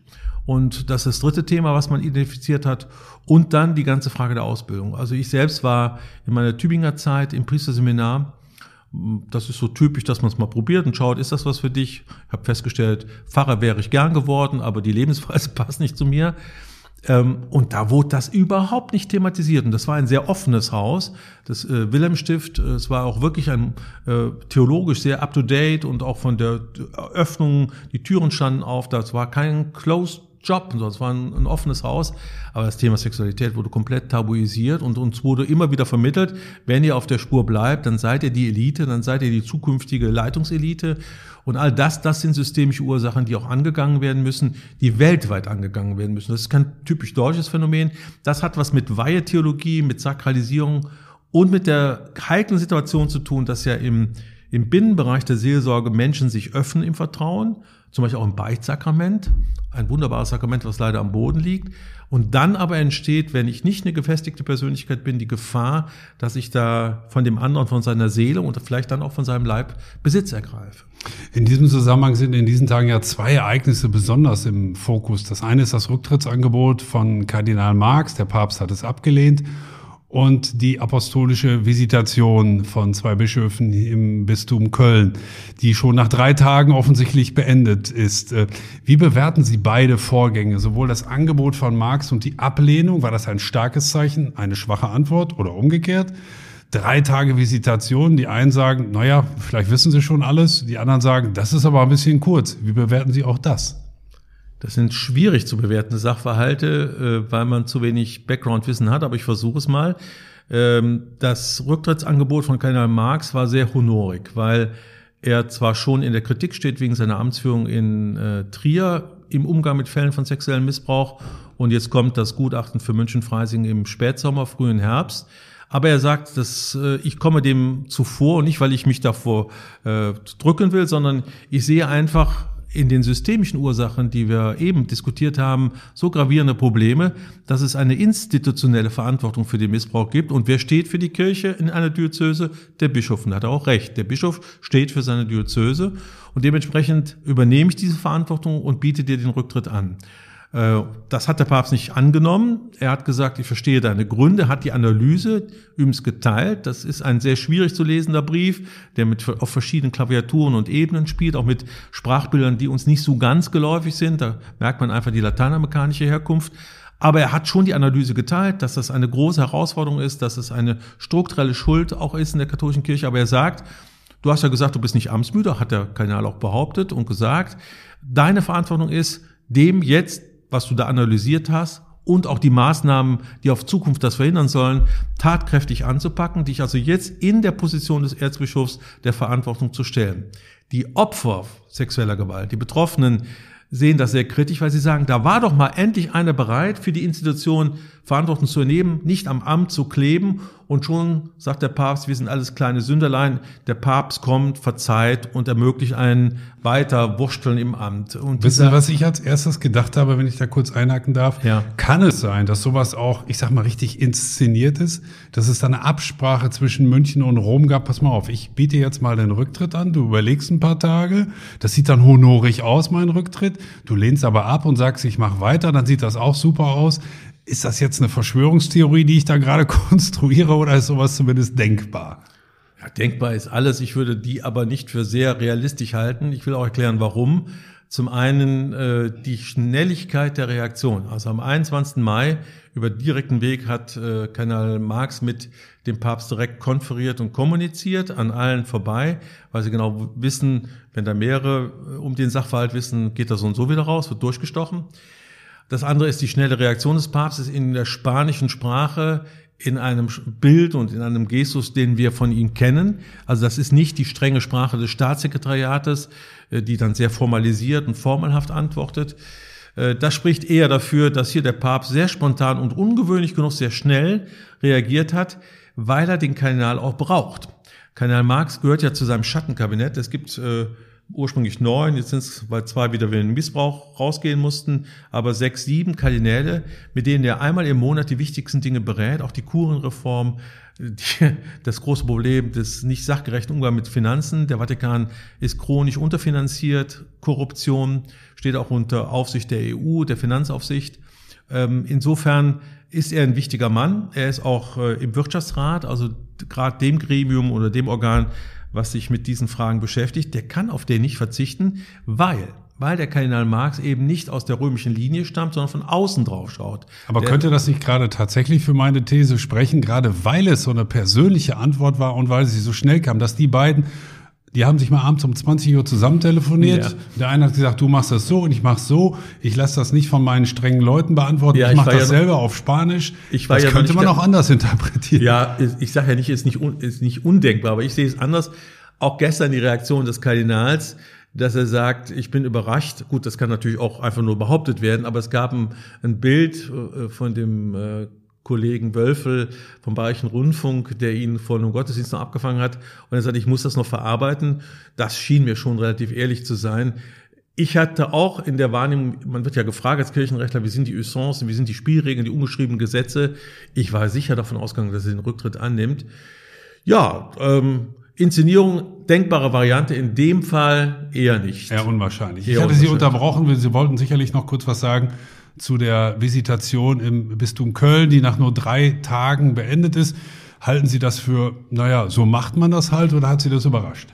Und das ist das dritte Thema, was man identifiziert hat. Und dann die ganze Frage der Ausbildung. Also ich selbst war in meiner Tübinger Zeit im Priesterseminar das ist so typisch, dass man es mal probiert und schaut, ist das was für dich? Ich habe festgestellt, Pfarrer wäre ich gern geworden, aber die Lebensweise [LAUGHS] passt nicht zu mir. Ähm, und da wurde das überhaupt nicht thematisiert. Und das war ein sehr offenes Haus, das äh, Wilhelmstift. Äh, es war auch wirklich ein äh, theologisch sehr up-to-date und auch von der Öffnung, die Türen standen auf. Das war kein Closed Job, es war ein, ein, offenes Haus, aber das Thema Sexualität wurde komplett tabuisiert und uns wurde immer wieder vermittelt, wenn ihr auf der Spur bleibt, dann seid ihr die Elite, dann seid ihr die zukünftige Leitungselite. Und all das, das sind systemische Ursachen, die auch angegangen werden müssen, die weltweit angegangen werden müssen. Das ist kein typisch deutsches Phänomen, das hat was mit Weihetheologie, mit Sakralisierung und mit der heiklen Situation zu tun, dass ja im, im Binnenbereich der Seelsorge Menschen sich öffnen im Vertrauen, zum Beispiel auch im Beichtsakrament, ein wunderbares Sakrament, was leider am Boden liegt. Und dann aber entsteht, wenn ich nicht eine gefestigte Persönlichkeit bin, die Gefahr, dass ich da von dem anderen, von seiner Seele und vielleicht dann auch von seinem Leib Besitz ergreife. In diesem Zusammenhang sind in diesen Tagen ja zwei Ereignisse besonders im Fokus. Das eine ist das Rücktrittsangebot von Kardinal Marx, der Papst hat es abgelehnt und die apostolische Visitation von zwei Bischöfen im Bistum Köln, die schon nach drei Tagen offensichtlich beendet ist. Äh, wie bewerten Sie beide Vorgänge, sowohl das Angebot von Marx und die Ablehnung? War das ein starkes Zeichen, eine schwache Antwort oder umgekehrt? Drei Tage Visitation, die einen sagen, naja, vielleicht wissen Sie schon alles, die anderen sagen, das ist aber ein bisschen kurz. Wie bewerten Sie auch das? Das sind schwierig zu bewertende Sachverhalte, äh, weil man zu wenig Background-Wissen hat, aber ich versuche es mal. Ähm, das Rücktrittsangebot von Kardinal Marx war sehr honorig, weil er zwar schon in der Kritik steht wegen seiner Amtsführung in äh, Trier, im Umgang mit Fällen von sexuellem Missbrauch. Und jetzt kommt das Gutachten für München-Freising im Spätsommer, frühen Herbst. Aber er sagt, dass äh, ich komme dem zuvor, nicht weil ich mich davor äh, drücken will, sondern ich sehe einfach in den systemischen Ursachen, die wir eben diskutiert haben, so gravierende Probleme, dass es eine institutionelle Verantwortung für den Missbrauch gibt. Und wer steht für die Kirche in einer Diözese? Der Bischof. Und da hat er auch recht. Der Bischof steht für seine Diözese. Und dementsprechend übernehme ich diese Verantwortung und biete dir den Rücktritt an. Äh, das hat der Papst nicht angenommen. Er hat gesagt, ich verstehe deine Gründe, hat die Analyse übrigens geteilt. Das ist ein sehr schwierig zu lesender Brief, der mit auf verschiedenen Klaviaturen und Ebenen spielt, auch mit Sprachbildern, die uns nicht so ganz geläufig sind. Da merkt man einfach die lateinamerikanische Herkunft. Aber er hat schon die Analyse geteilt, dass das eine große Herausforderung ist, dass es eine strukturelle Schuld auch ist in der katholischen Kirche. Aber er sagt, du hast ja gesagt, du bist nicht amtsmüde, hat der Kardinal auch behauptet und gesagt, deine Verantwortung ist, dem jetzt was du da analysiert hast und auch die Maßnahmen, die auf Zukunft das verhindern sollen, tatkräftig anzupacken, dich also jetzt in der Position des Erzbischofs der Verantwortung zu stellen. Die Opfer sexueller Gewalt, die Betroffenen, sehen das sehr kritisch, weil sie sagen, da war doch mal endlich einer bereit, für die Institution Verantwortung zu übernehmen, nicht am Amt zu kleben. Und schon sagt der Papst, wir sind alles kleine Sünderlein. Der Papst kommt, verzeiht und ermöglicht einen weiter Wursteln im Amt. Und Wissen Sie, was ich als erstes gedacht habe, wenn ich da kurz einhaken darf? Ja. Kann es sein, dass sowas auch, ich sag mal, richtig inszeniert ist? Dass es da eine Absprache zwischen München und Rom gab? Pass mal auf, ich biete jetzt mal den Rücktritt an, du überlegst ein paar Tage. Das sieht dann honorig aus, mein Rücktritt. Du lehnst aber ab und sagst, ich mache weiter, dann sieht das auch super aus. Ist das jetzt eine Verschwörungstheorie, die ich da gerade [LAUGHS] konstruiere oder ist sowas zumindest denkbar? Ja, denkbar ist alles. Ich würde die aber nicht für sehr realistisch halten. Ich will auch erklären, warum. Zum einen äh, die Schnelligkeit der Reaktion. Also am 21. Mai über direkten Weg hat äh, Kanal Marx mit dem Papst direkt konferiert und kommuniziert, an allen vorbei, weil sie genau wissen, wenn da mehrere äh, um den Sachverhalt wissen, geht das so und so wieder raus, wird durchgestochen. Das andere ist die schnelle Reaktion des Papstes in der spanischen Sprache, in einem Bild und in einem Gestus, den wir von ihm kennen. Also das ist nicht die strenge Sprache des Staatssekretariates, äh, die dann sehr formalisiert und formelhaft antwortet. Äh, das spricht eher dafür, dass hier der Papst sehr spontan und ungewöhnlich genug sehr schnell reagiert hat, weil er den Kardinal auch braucht. Kardinal Marx gehört ja zu seinem Schattenkabinett. Es gibt äh, ursprünglich neun, jetzt sind es, weil zwei wieder wegen Missbrauch rausgehen mussten, aber sechs, sieben Kardinäle, mit denen er einmal im Monat die wichtigsten Dinge berät, auch die Kurenreform, die, das große Problem des nicht sachgerechten Umgangs mit Finanzen. Der Vatikan ist chronisch unterfinanziert, Korruption steht auch unter Aufsicht der EU, der Finanzaufsicht. Ähm, insofern ist er ein wichtiger Mann. Er ist auch äh, im Wirtschaftsrat, also gerade dem Gremium oder dem Organ, was sich mit diesen Fragen beschäftigt, der kann auf den nicht verzichten, weil weil der Kardinal Marx eben nicht aus der römischen Linie stammt, sondern von außen drauf schaut. Aber der, könnte das nicht gerade tatsächlich für meine These sprechen, gerade weil es so eine persönliche Antwort war und weil sie so schnell kam, dass die beiden die haben sich mal abends um 20 Uhr zusammen telefoniert. Ja. Der eine hat gesagt, du machst das so und ich mach's so. Ich lasse das nicht von meinen strengen Leuten beantworten. Ja, ich, ich mache das ja selber auf Spanisch. Ich das ja könnte man auch anders interpretieren. Ja, ich sage ja nicht, ist nicht, ist nicht undenkbar, aber ich sehe es anders. Auch gestern die Reaktion des Kardinals, dass er sagt, ich bin überrascht. Gut, das kann natürlich auch einfach nur behauptet werden, aber es gab ein, ein Bild äh, von dem äh, Kollegen Wölfel vom Bayerischen Rundfunk, der ihn vor einem Gottesdienst noch abgefangen hat. Und er sagt, ich muss das noch verarbeiten. Das schien mir schon relativ ehrlich zu sein. Ich hatte auch in der Wahrnehmung, man wird ja gefragt als Kirchenrechtler, wie sind die Usancen, wie sind die Spielregeln, die ungeschriebenen Gesetze. Ich war sicher davon ausgegangen, dass er den Rücktritt annimmt. Ja, ähm, Inszenierung, denkbare Variante, in dem Fall eher nicht. Eher unwahrscheinlich. Eher ich hatte unwahrscheinlich. Sie unterbrochen, Sie wollten sicherlich noch kurz was sagen zu der Visitation im Bistum Köln, die nach nur drei Tagen beendet ist. Halten Sie das für, naja, so macht man das halt oder hat Sie das überrascht?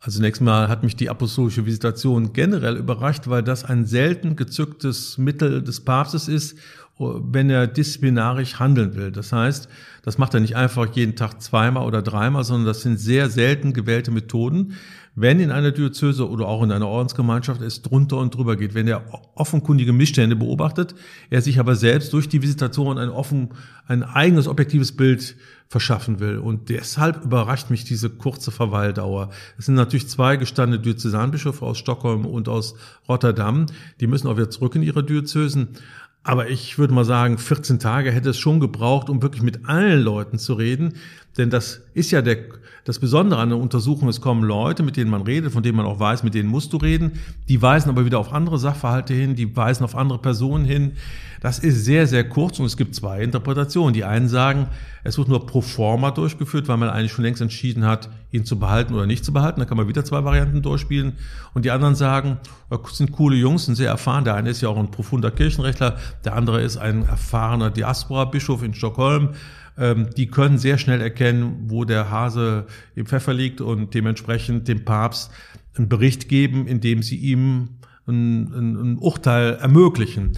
Also zunächst mal hat mich die apostolische Visitation generell überrascht, weil das ein selten gezücktes Mittel des Papstes ist, wenn er disziplinarisch handeln will. Das heißt, das macht er nicht einfach jeden Tag zweimal oder dreimal, sondern das sind sehr selten gewählte Methoden. Wenn in einer Diözese oder auch in einer Ordensgemeinschaft es drunter und drüber geht, wenn er offenkundige Missstände beobachtet, er sich aber selbst durch die Visitation ein offen, ein eigenes objektives Bild verschaffen will. Und deshalb überrascht mich diese kurze Verweildauer. Es sind natürlich zwei gestandene Diözesanbischöfe aus Stockholm und aus Rotterdam. Die müssen auch wieder zurück in ihre Diözesen. Aber ich würde mal sagen, 14 Tage hätte es schon gebraucht, um wirklich mit allen Leuten zu reden. Denn das ist ja der, das Besondere an der Untersuchung. Es kommen Leute, mit denen man redet, von denen man auch weiß, mit denen musst du reden. Die weisen aber wieder auf andere Sachverhalte hin, die weisen auf andere Personen hin. Das ist sehr, sehr kurz und es gibt zwei Interpretationen. Die einen sagen, es wird nur pro forma durchgeführt, weil man eigentlich schon längst entschieden hat, ihn zu behalten oder nicht zu behalten. Da kann man wieder zwei Varianten durchspielen. Und die anderen sagen, das sind coole Jungs, sind sehr erfahren. Der eine ist ja auch ein profunder Kirchenrechtler, der andere ist ein erfahrener Diaspora-Bischof in Stockholm die können sehr schnell erkennen, wo der Hase im Pfeffer liegt und dementsprechend dem Papst einen Bericht geben, in dem sie ihm ein, ein, ein Urteil ermöglichen.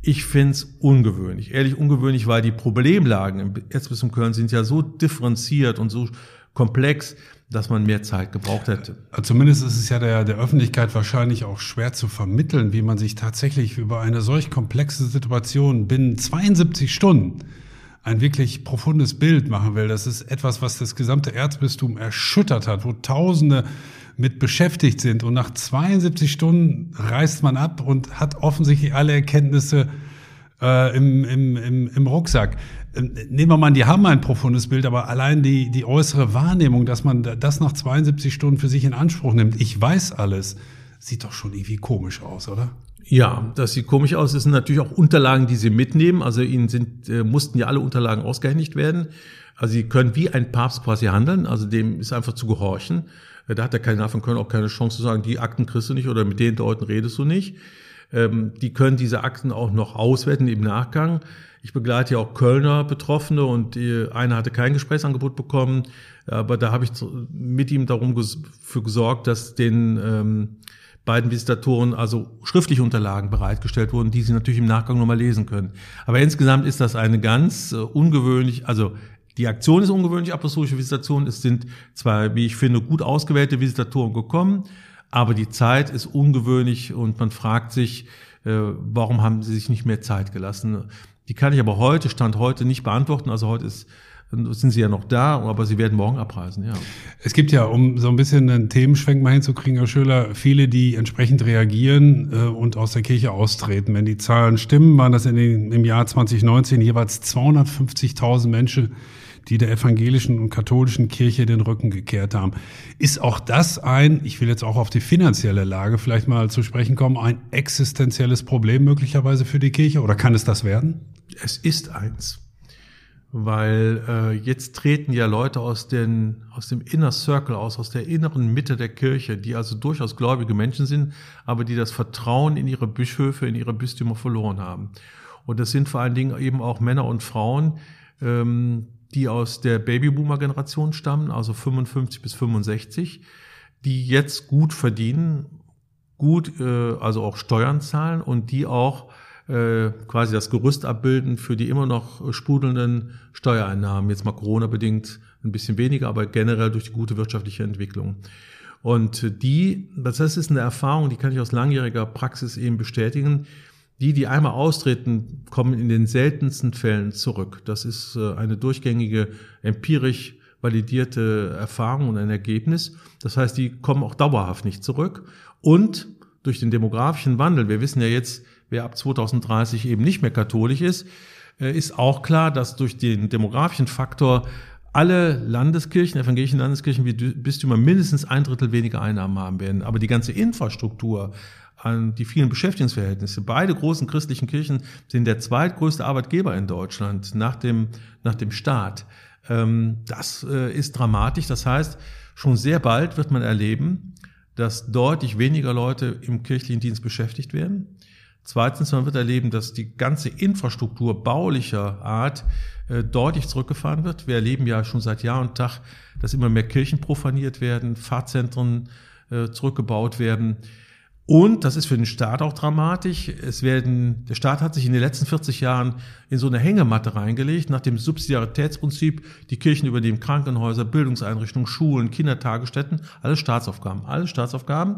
Ich find's ungewöhnlich, ehrlich ungewöhnlich, weil die Problemlagen im Erzbistum Köln sind ja so differenziert und so komplex, dass man mehr Zeit gebraucht hätte. Zumindest ist es ja der, der Öffentlichkeit wahrscheinlich auch schwer zu vermitteln, wie man sich tatsächlich über eine solch komplexe Situation binnen 72 Stunden ein wirklich profundes Bild machen will. Das ist etwas, was das gesamte Erzbistum erschüttert hat, wo Tausende mit beschäftigt sind. Und nach 72 Stunden reist man ab und hat offensichtlich alle Erkenntnisse äh, im, im, im, im Rucksack. Ähm, nehmen wir mal an, die haben ein profundes Bild, aber allein die, die äußere Wahrnehmung, dass man das nach 72 Stunden für sich in Anspruch nimmt, ich weiß alles, sieht doch schon irgendwie komisch aus, oder? Ja, das sieht komisch aus. Es sind natürlich auch Unterlagen, die Sie mitnehmen. Also Ihnen sind, äh, mussten ja alle Unterlagen ausgehändigt werden. Also Sie können wie ein Papst quasi handeln. Also dem ist einfach zu gehorchen. Da hat der Kardinal von Köln auch keine Chance zu sagen, die Akten kriegst du nicht oder mit den Leuten redest du nicht. Ähm, die können diese Akten auch noch auswerten im Nachgang. Ich begleite ja auch Kölner Betroffene und die, einer hatte kein Gesprächsangebot bekommen, aber da habe ich mit ihm darum für gesorgt, dass den ähm, beiden Visitatoren also schriftliche Unterlagen bereitgestellt wurden, die sie natürlich im Nachgang nochmal lesen können. Aber insgesamt ist das eine ganz äh, ungewöhnlich, also die Aktion ist ungewöhnlich, apostolische Visitation. Es sind zwar, wie ich finde, gut ausgewählte Visitatoren gekommen, aber die Zeit ist ungewöhnlich und man fragt sich, äh, warum haben sie sich nicht mehr Zeit gelassen. Die kann ich aber heute, Stand heute, nicht beantworten. Also heute ist sind sie ja noch da, aber sie werden morgen abreisen, ja. Es gibt ja, um so ein bisschen einen Themenschwenk mal hinzukriegen, Herr Schöler, viele, die entsprechend reagieren äh, und aus der Kirche austreten. Wenn die Zahlen stimmen, waren das in den, im Jahr 2019 jeweils 250.000 Menschen, die der evangelischen und katholischen Kirche den Rücken gekehrt haben. Ist auch das ein, ich will jetzt auch auf die finanzielle Lage vielleicht mal zu sprechen kommen, ein existenzielles Problem möglicherweise für die Kirche oder kann es das werden? Es ist eins weil äh, jetzt treten ja Leute aus, den, aus dem Inner Circle aus, aus der inneren Mitte der Kirche, die also durchaus gläubige Menschen sind, aber die das Vertrauen in ihre Bischöfe, in ihre Bistümer verloren haben. Und das sind vor allen Dingen eben auch Männer und Frauen, ähm, die aus der Babyboomer-Generation stammen, also 55 bis 65, die jetzt gut verdienen, gut, äh, also auch Steuern zahlen und die auch äh, quasi das Gerüst abbilden für die immer noch sprudelnden Steuereinnahmen. Jetzt mal Corona-bedingt ein bisschen weniger, aber generell durch die gute wirtschaftliche Entwicklung. Und die, das ist eine Erfahrung, die kann ich aus langjähriger Praxis eben bestätigen. Die, die einmal austreten, kommen in den seltensten Fällen zurück. Das ist äh, eine durchgängige, empirisch validierte Erfahrung und ein Ergebnis. Das heißt, die kommen auch dauerhaft nicht zurück. Und durch den demografischen Wandel, wir wissen ja jetzt, wer ab 2030 eben nicht mehr katholisch ist, äh, ist auch klar, dass durch den demografischen Faktor alle Landeskirchen, evangelischen Landeskirchen wie Bistümer mindestens ein Drittel weniger Einnahmen haben werden. Aber die ganze Infrastruktur, an die vielen Beschäftigungsverhältnisse. Beide großen christlichen Kirchen sind der zweitgrößte Arbeitgeber in Deutschland nach dem, nach dem Staat. Ähm, das äh, ist dramatisch. Das heißt, schon sehr bald wird man erleben, dass deutlich weniger Leute im kirchlichen Dienst beschäftigt werden. Zweitens, man wird erleben, dass die ganze Infrastruktur baulicher Art äh, deutlich zurückgefahren wird. Wir erleben ja schon seit Jahr und Tag, dass immer mehr Kirchen profaniert werden, Pfarrzentren äh, zurückgebaut werden. Und das ist für den Staat auch dramatisch. Es werden, der Staat hat sich in den letzten 40 Jahren in so eine Hängematte reingelegt, nach dem Subsidiaritätsprinzip. Die Kirchen übernehmen Krankenhäuser, Bildungseinrichtungen, Schulen, Kindertagesstätten, alles Staatsaufgaben, alles Staatsaufgaben,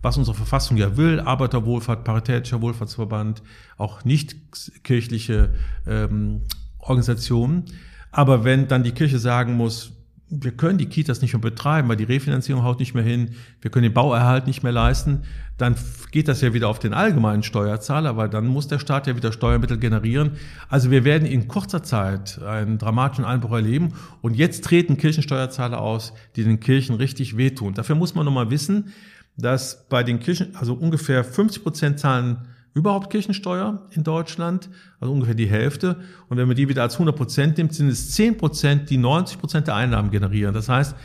was unsere Verfassung ja will. Arbeiterwohlfahrt, Paritätischer Wohlfahrtsverband, auch nicht kirchliche ähm, Organisationen. Aber wenn dann die Kirche sagen muss, wir können die Kitas nicht mehr betreiben, weil die Refinanzierung haut nicht mehr hin, wir können den Bauerhalt nicht mehr leisten, dann geht das ja wieder auf den allgemeinen Steuerzahler, weil dann muss der Staat ja wieder Steuermittel generieren. Also wir werden in kurzer Zeit einen dramatischen Einbruch erleben und jetzt treten Kirchensteuerzahler aus, die den Kirchen richtig wehtun. Dafür muss man nochmal wissen, dass bei den Kirchen, also ungefähr 50 Prozent zahlen überhaupt Kirchensteuer in Deutschland, also ungefähr die Hälfte. Und wenn man die wieder als 100 Prozent nimmt, sind es 10 Prozent, die 90 Prozent der Einnahmen generieren. Das heißt,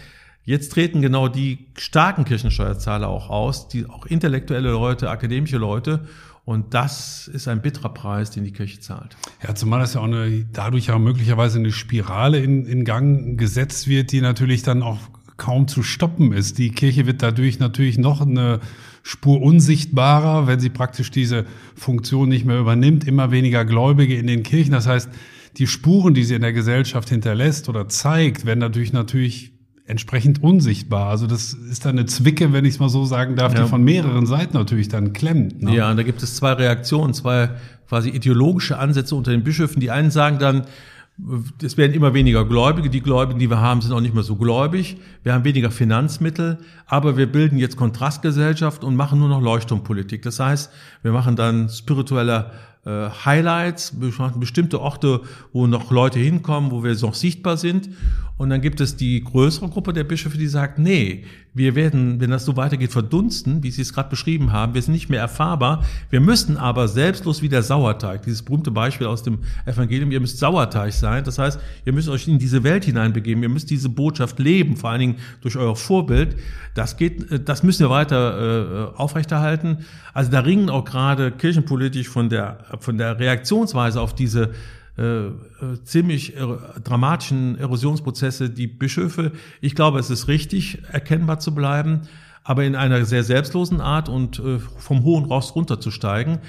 jetzt treten genau die starken Kirchensteuerzahler auch aus, die auch intellektuelle Leute, akademische Leute. Und das ist ein bitterer Preis, den die Kirche zahlt. Ja, zumal das ja auch eine, dadurch ja möglicherweise eine Spirale in, in Gang gesetzt wird, die natürlich dann auch kaum zu stoppen ist. Die Kirche wird dadurch natürlich noch eine Spur unsichtbarer, wenn sie praktisch diese Funktion nicht mehr übernimmt, immer weniger Gläubige in den Kirchen. Das heißt, die Spuren, die sie in der Gesellschaft hinterlässt oder zeigt, werden natürlich natürlich entsprechend unsichtbar. Also das ist dann eine Zwicke, wenn ich es mal so sagen darf, ja. die von mehreren Seiten natürlich dann klemmt. Ne? Ja, und da gibt es zwei Reaktionen, zwei quasi ideologische Ansätze unter den Bischöfen. Die einen sagen dann, es werden immer weniger Gläubige. Die Gläubigen, die wir haben, sind auch nicht mehr so gläubig. Wir haben weniger Finanzmittel, aber wir bilden jetzt Kontrastgesellschaft und machen nur noch Leuchtturmpolitik. Das heißt, wir machen dann spirituelle äh, Highlights, wir machen bestimmte Orte, wo noch Leute hinkommen, wo wir noch sichtbar sind. Und dann gibt es die größere Gruppe der Bischöfe, die sagt, nee, wir werden, wenn das so weitergeht, verdunsten, wie Sie es gerade beschrieben haben. Wir sind nicht mehr erfahrbar. Wir müssen aber selbstlos wie der Sauerteig, dieses berühmte Beispiel aus dem Evangelium, ihr müsst Sauerteig sein. Das heißt, ihr müsst euch in diese Welt hineinbegeben. Ihr müsst diese Botschaft leben, vor allen Dingen durch euer Vorbild. Das geht, das müssen wir weiter äh, aufrechterhalten. Also da ringen auch gerade kirchenpolitisch von der, von der Reaktionsweise auf diese äh, äh, ziemlich äh, dramatischen Erosionsprozesse die Bischöfe. Ich glaube, es ist richtig, erkennbar zu bleiben, aber in einer sehr selbstlosen Art und äh, vom hohen Ross runterzusteigen.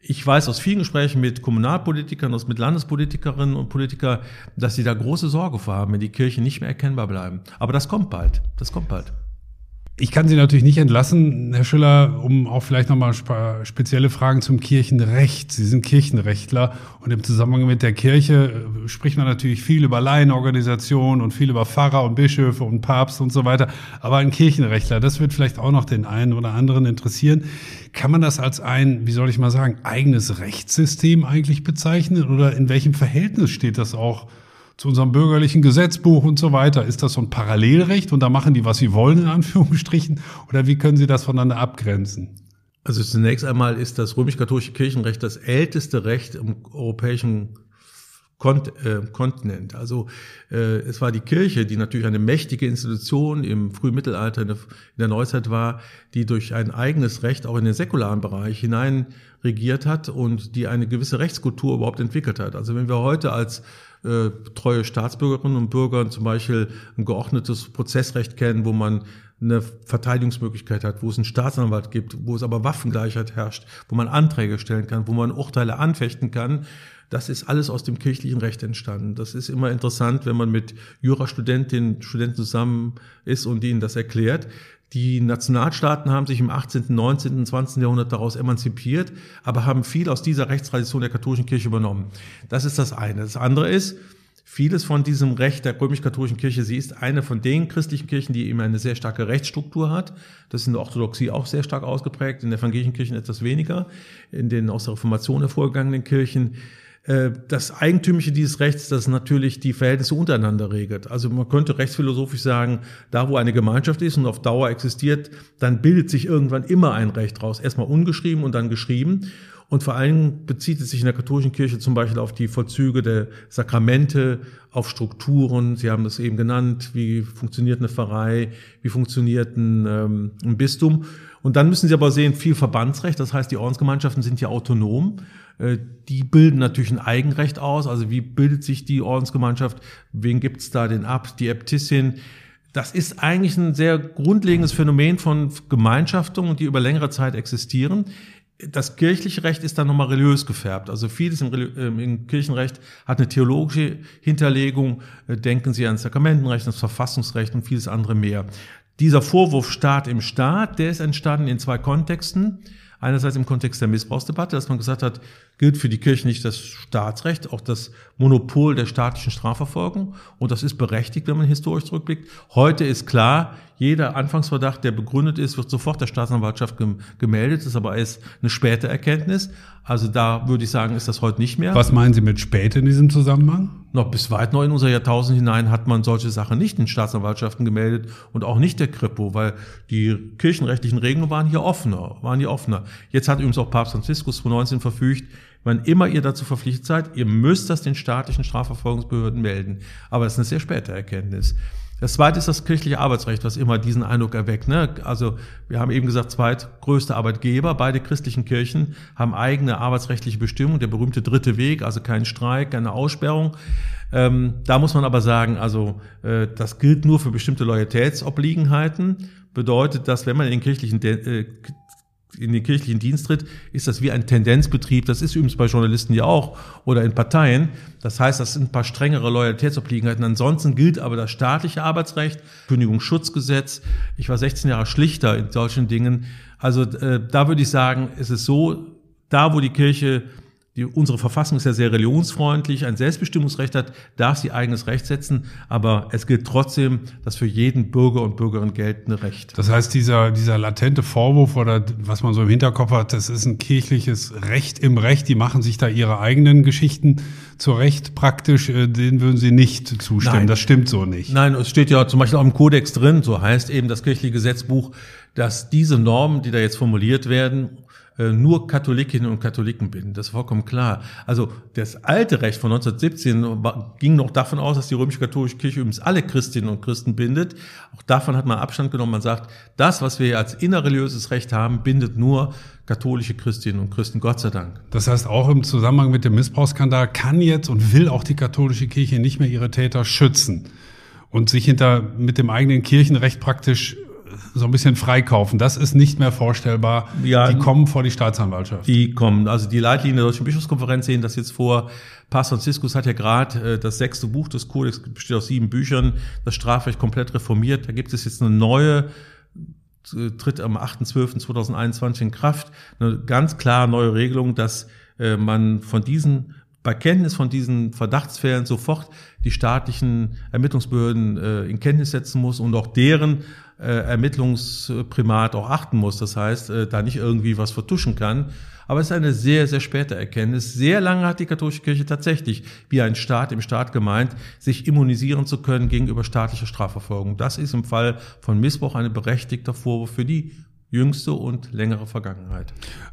Ich weiß aus vielen Gesprächen mit Kommunalpolitikern, aus mit Landespolitikerinnen und Politikern, dass sie da große Sorge vor haben, wenn die Kirchen nicht mehr erkennbar bleiben. Aber das kommt bald. Das kommt bald. Ich kann Sie natürlich nicht entlassen, Herr Schiller, um auch vielleicht nochmal spezielle Fragen zum Kirchenrecht. Sie sind Kirchenrechtler und im Zusammenhang mit der Kirche äh, spricht man natürlich viel über Laienorganisationen und viel über Pfarrer und Bischöfe und Papst und so weiter. Aber ein Kirchenrechtler, das wird vielleicht auch noch den einen oder anderen interessieren. Kann man das als ein, wie soll ich mal sagen, eigenes Rechtssystem eigentlich bezeichnen oder in welchem Verhältnis steht das auch zu unserem bürgerlichen Gesetzbuch und so weiter. Ist das so ein Parallelrecht und da machen die, was sie wollen, in Anführungsstrichen? Oder wie können Sie das voneinander abgrenzen? Also zunächst einmal ist das römisch-katholische Kirchenrecht das älteste Recht im europäischen Kont äh, Kontinent. Also äh, es war die Kirche, die natürlich eine mächtige Institution im frühen Mittelalter, in der, Neuzeit war, die durch ein eigenes Recht auch in den säkularen Bereich hinein regiert hat und die eine gewisse Rechtskultur überhaupt entwickelt hat. Also wenn wir heute als äh, treue Staatsbürgerinnen und Bürger zum Beispiel ein geordnetes Prozessrecht kennen, wo man eine Verteidigungsmöglichkeit hat, wo es einen Staatsanwalt gibt, wo es aber Waffengleichheit herrscht, wo man Anträge stellen kann, wo man Urteile anfechten kann. Das ist alles aus dem kirchlichen Recht entstanden. Das ist immer interessant, wenn man mit Jurastudentinnen, Studenten zusammen ist und ihnen das erklärt. Die Nationalstaaten haben sich im 18., 19., 20. Jahrhundert daraus emanzipiert, aber haben viel aus dieser Rechtstradition der katholischen Kirche übernommen. Das ist das eine. Das andere ist, vieles von diesem Recht der römisch-katholischen Kirche, sie ist eine von den christlichen Kirchen, die eben eine sehr starke Rechtsstruktur hat. Das ist in der Orthodoxie auch sehr stark ausgeprägt, in der evangelischen Kirchen etwas weniger, in den aus der Reformation hervorgegangenen Kirchen. Äh, das Eigentümliche dieses Rechts, das natürlich die Verhältnisse untereinander regelt. Also man könnte rechtsphilosophisch sagen, da wo eine Gemeinschaft ist und auf Dauer existiert, dann bildet sich irgendwann immer ein Recht raus. Erstmal ungeschrieben und dann geschrieben. Und vor allem bezieht es sich in der katholischen Kirche zum Beispiel auf die Vollzüge der Sakramente, auf Strukturen. Sie haben das eben genannt. Wie funktioniert eine Pfarrei? Wie funktioniert ein, ähm, ein Bistum? Und dann müssen Sie aber sehen, viel Verbandsrecht. Das heißt, die Ordensgemeinschaften sind ja autonom. Äh, die bilden natürlich ein Eigenrecht aus. Also wie bildet sich die Ordensgemeinschaft? Wen gibt's da denn ab? Die Äbtissin. das ist eigentlich ein sehr grundlegendes Phänomen von Gemeinschaftungen, die über längere Zeit existieren. Das kirchliche Recht ist dann nochmal religiös gefärbt. Also vieles im, ähm, im, Kirchenrecht hat eine theologische Hinterlegung. Äh, denken Sie ans Sakramentenrecht, ans Verfassungsrecht und vieles andere mehr. Dieser Vorwurf Staat im Staat, der ist entstanden in zwei Kontexten. Einerseits im Kontext der Missbrauchsdebatte, dass man gesagt hat, gilt für die Kirche nicht das Staatsrecht, auch das Monopol der staatlichen Strafverfolgung. Und das ist berechtigt, wenn man historisch zurückblickt. Heute ist klar, jeder Anfangsverdacht, der begründet ist, wird sofort der Staatsanwaltschaft gemeldet. Das ist aber erst eine späte Erkenntnis. Also da würde ich sagen, ist das heute nicht mehr. Was meinen Sie mit spät in diesem Zusammenhang? Noch bis weit noch in unser Jahrtausend hinein hat man solche Sachen nicht in Staatsanwaltschaften gemeldet und auch nicht der Kripo, weil die kirchenrechtlichen Regeln waren hier offener, waren hier offener. Jetzt hat übrigens auch Papst Franziskus 2019 verfügt, wann immer ihr dazu verpflichtet seid, ihr müsst das den staatlichen Strafverfolgungsbehörden melden. Aber das ist eine sehr späte Erkenntnis. Das zweite ist das kirchliche Arbeitsrecht, was immer diesen Eindruck erweckt. Ne? Also wir haben eben gesagt, zweitgrößte Arbeitgeber. Beide christlichen Kirchen haben eigene arbeitsrechtliche Bestimmungen. Der berühmte dritte Weg, also kein Streik, keine Aussperrung. Ähm, da muss man aber sagen, also äh, das gilt nur für bestimmte Loyalitätsobliegenheiten. Bedeutet, dass wenn man in den kirchlichen äh, in den kirchlichen Dienst tritt, ist das wie ein Tendenzbetrieb. Das ist übrigens bei Journalisten ja auch oder in Parteien. Das heißt, das sind ein paar strengere Loyalitätsobliegenheiten. Ansonsten gilt aber das staatliche Arbeitsrecht, Kündigungsschutzgesetz. Ich war 16 Jahre Schlichter in solchen Dingen. Also äh, da würde ich sagen, es ist so, da wo die Kirche die, unsere Verfassung ist ja sehr religionsfreundlich, ein Selbstbestimmungsrecht hat, darf sie eigenes Recht setzen, aber es gilt trotzdem das für jeden Bürger und Bürgerin geltende Recht. Das heißt, dieser, dieser latente Vorwurf oder was man so im Hinterkopf hat, das ist ein kirchliches Recht im Recht, die machen sich da ihre eigenen Geschichten zurecht praktisch, äh, den würden Sie nicht zustimmen. Nein. Das stimmt so nicht. Nein, es steht ja zum Beispiel auch im Kodex drin, so heißt eben das kirchliche Gesetzbuch, dass diese Normen, die da jetzt formuliert werden, nur Katholikinnen und Katholiken binden. Das ist vollkommen klar. Also das alte Recht von 1917 ging noch davon aus, dass die römisch-katholische Kirche übrigens alle Christinnen und Christen bindet. Auch davon hat man Abstand genommen. Man sagt, das, was wir als innerreligiöses Recht haben, bindet nur katholische Christinnen und Christen, Gott sei Dank. Das heißt, auch im Zusammenhang mit dem Missbrauchsskandal kann jetzt und will auch die katholische Kirche nicht mehr ihre Täter schützen und sich hinter mit dem eigenen Kirchenrecht praktisch so ein bisschen freikaufen. Das ist nicht mehr vorstellbar. Ja, die kommen vor die Staatsanwaltschaft. Die kommen. Also die Leitlinien der Deutschen Bischofskonferenz sehen das jetzt vor. Papst Franziskus hat ja gerade äh, das sechste Buch des Kodex, besteht aus sieben Büchern, das Strafrecht komplett reformiert. Da gibt es jetzt eine neue äh, tritt am 8.12.2021 in Kraft. Eine ganz klare neue Regelung, dass äh, man von diesen bei Kenntnis von diesen Verdachtsfällen sofort die staatlichen Ermittlungsbehörden äh, in Kenntnis setzen muss und auch deren äh, Ermittlungsprimat auch achten muss. Das heißt, äh, da nicht irgendwie was vertuschen kann. Aber es ist eine sehr, sehr späte Erkenntnis. Sehr lange hat die katholische Kirche tatsächlich, wie ein Staat im Staat gemeint, sich immunisieren zu können gegenüber staatlicher Strafverfolgung. Das ist im Fall von Missbrauch eine berechtigter Vorwurf für die jüngste und längere Vergangenheit.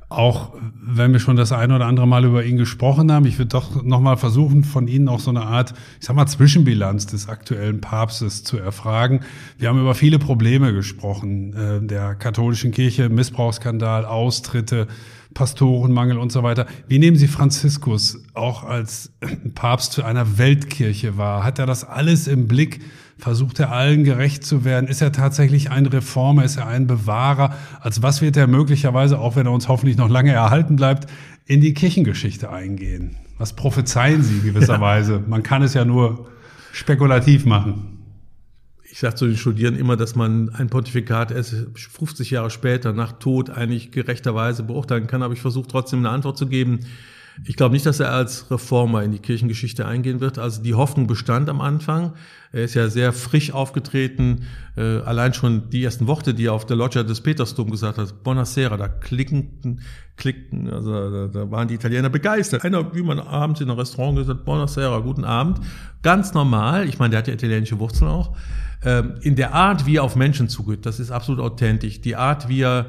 Auch wenn wir schon das eine oder andere Mal über ihn gesprochen haben, ich würde doch nochmal versuchen, von Ihnen auch so eine Art, ich sag mal, Zwischenbilanz des aktuellen Papstes zu erfragen. Wir haben über viele Probleme gesprochen, äh, der katholischen Kirche, Missbrauchsskandal, Austritte, Pastorenmangel und so weiter. Wie nehmen Sie Franziskus auch als Papst zu einer Weltkirche wahr? Hat er das alles im Blick? Versucht er allen gerecht zu werden? Ist er tatsächlich ein Reformer? Ist er ein Bewahrer? Als was wird er möglicherweise, auch wenn er uns hoffentlich noch lange erhalten bleibt, in die Kirchengeschichte eingehen? Was prophezeien Sie gewisserweise? Ja. [LAUGHS] Man kann es ja nur spekulativ machen ich sage zu den Studierenden immer, dass man ein Pontifikat erst 50 Jahre später nach Tod eigentlich gerechterweise beurteilen kann, aber ich versuche trotzdem eine Antwort zu geben. Ich glaube nicht, dass er als Reformer in die Kirchengeschichte eingehen wird. Also die Hoffnung bestand am Anfang. Er ist ja sehr frisch aufgetreten. Äh, allein schon die ersten Worte, die er auf der Loggia des Petersdom gesagt hat, Buonasera, da klickten, klickten, also da, da waren die Italiener begeistert. Einer, wie man abends in einem Restaurant gesagt, Buonasera, guten Abend. Ganz normal. Ich meine, der hat ja italienische Wurzeln auch. Ähm, in der Art, wie er auf Menschen zugeht, das ist absolut authentisch. Die Art, wie er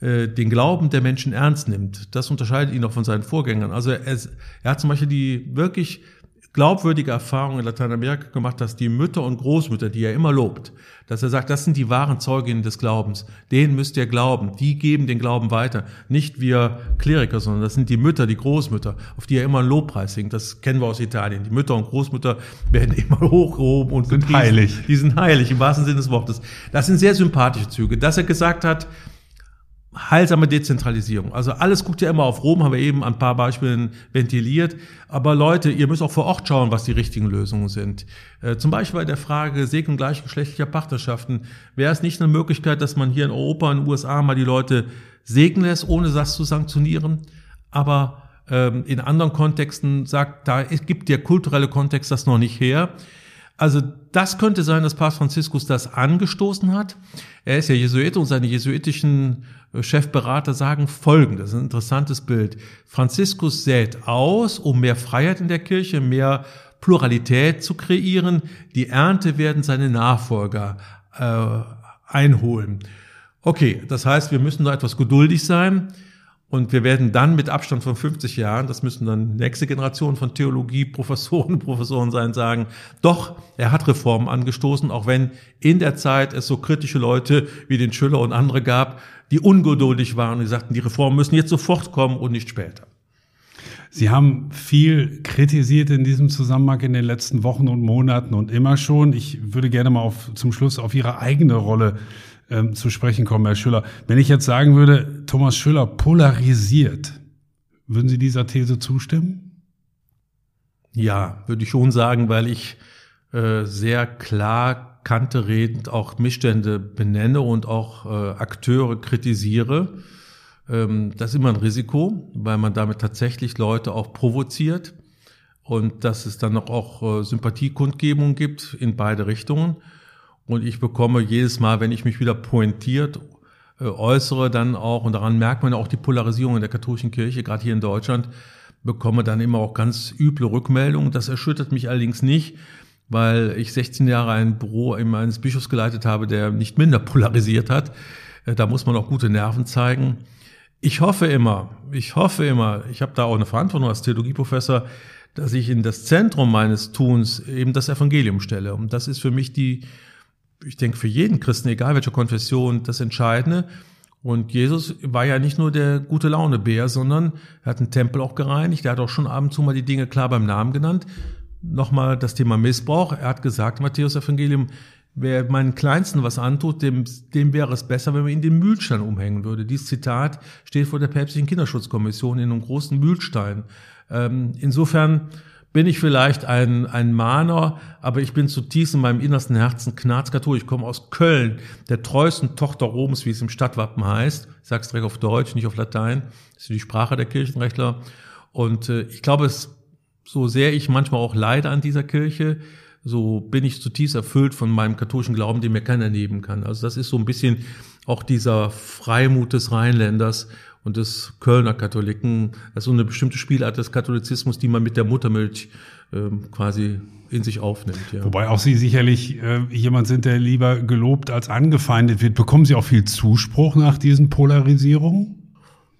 äh, den Glauben der Menschen ernst nimmt, das unterscheidet ihn auch von seinen Vorgängern. Also er, er hat zum Beispiel die wirklich glaubwürdige Erfahrung in Lateinamerika gemacht, dass die Mütter und Großmütter, die er immer lobt, dass er sagt, das sind die wahren Zeuginnen des Glaubens. Denen müsst ihr glauben. Die geben den Glauben weiter. Nicht wir Kleriker, sondern das sind die Mütter, die Großmütter, auf die er immer einen Lobpreis singt. Das kennen wir aus Italien. Die Mütter und Großmütter werden [LAUGHS] immer hochgehoben und sind heilig. Die sind heilig im wahrsten Sinne des Wortes. Das sind sehr sympathische Züge. Dass er gesagt hat, heilsame Dezentralisierung. Also alles guckt ja immer auf Rom, haben wir eben ein paar Beispielen ventiliert. Aber Leute, ihr müsst auch vor Ort schauen, was die richtigen Lösungen sind. Äh, zum Beispiel bei der Frage Segnung gleichgeschlechtlicher Partnerschaften wäre es nicht eine Möglichkeit, dass man hier in Europa, in den USA mal die Leute segnen lässt, ohne das zu sanktionieren. Aber ähm, in anderen Kontexten sagt, da gibt der kulturelle Kontext das noch nicht her. Also das könnte sein, dass Papst Franziskus das angestoßen hat. Er ist ja Jesuit und seine jesuitischen äh, Chefberater sagen Folgendes, ein interessantes Bild. Franziskus sät aus, um mehr Freiheit in der Kirche, mehr Pluralität zu kreieren. Die Ernte werden seine Nachfolger äh, einholen. Okay, das heißt, wir müssen da etwas geduldig sein. Und wir werden dann mit Abstand von 50 Jahren, das müssen dann nächste Generation von Theologie-Professoren und [LAUGHS] Professoren sein, sagen, doch, er hat Reformen angestoßen, auch wenn in der Zeit es so kritische Leute wie den Schüller und andere gab, die ungeduldig waren und die sagten, die Reformen müssen jetzt sofort kommen und nicht später. Sie haben viel kritisiert in diesem Zusammenhang in den letzten Wochen und Monaten und immer schon. Ich würde gerne mal auf, zum Schluss auf Ihre eigene Rolle ähm, zu sprechen kommen, Herr Schüller. Wenn ich jetzt sagen würde, Thomas Schüller polarisiert, würden Sie dieser These zustimmen? Ja, würde ich schon sagen, weil ich äh, sehr klar kanteredend auch Missstände benenne und auch äh, Akteure kritisiere. Ähm, das ist immer ein Risiko, weil man damit tatsächlich Leute auch provoziert und dass es dann noch auch äh, Sympathiekundgebungen gibt in beide Richtungen. Und ich bekomme jedes Mal, wenn ich mich wieder pointiert äh, äußere, dann auch, und daran merkt man auch die Polarisierung in der katholischen Kirche, gerade hier in Deutschland, bekomme dann immer auch ganz üble Rückmeldungen. Das erschüttert mich allerdings nicht, weil ich 16 Jahre ein Büro eines Bischofs geleitet habe, der nicht minder polarisiert hat. Äh, da muss man auch gute Nerven zeigen. Ich hoffe immer, ich hoffe immer, ich habe da auch eine Verantwortung als Theologieprofessor, dass ich in das Zentrum meines Tuns eben das Evangelium stelle. Und das ist für mich die ich denke, für jeden Christen, egal welche Konfession, das Entscheidende. Und Jesus war ja nicht nur der gute Laune-Bär, sondern er hat den Tempel auch gereinigt. Er hat auch schon ab und zu mal die Dinge klar beim Namen genannt. Nochmal das Thema Missbrauch. Er hat gesagt, Matthäus Evangelium, wer meinen Kleinsten was antut, dem, dem wäre es besser, wenn man ihn den Mühlstein umhängen würde. Dieses Zitat steht vor der päpstlichen Kinderschutzkommission in einem großen Mühlstein. Ähm, insofern bin ich vielleicht ein, ein Mahner, aber ich bin zutiefst in meinem innersten Herzen Knarzkatholisch. Ich komme aus Köln, der treuesten Tochter Roms, wie es im Stadtwappen heißt. Ich sage es direkt auf Deutsch, nicht auf Latein. Das ist die Sprache der Kirchenrechtler. Und äh, ich glaube, es, so sehr ich manchmal auch leide an dieser Kirche, so bin ich zutiefst erfüllt von meinem katholischen Glauben, den mir keiner nehmen kann. Also das ist so ein bisschen auch dieser Freimut des Rheinländers, und des Kölner Katholiken. Das ist so eine bestimmte Spielart des Katholizismus, die man mit der Muttermilch ähm, quasi in sich aufnimmt. Ja. Wobei auch Sie sicherlich äh, jemand sind, der lieber gelobt als angefeindet wird. Bekommen Sie auch viel Zuspruch nach diesen Polarisierungen?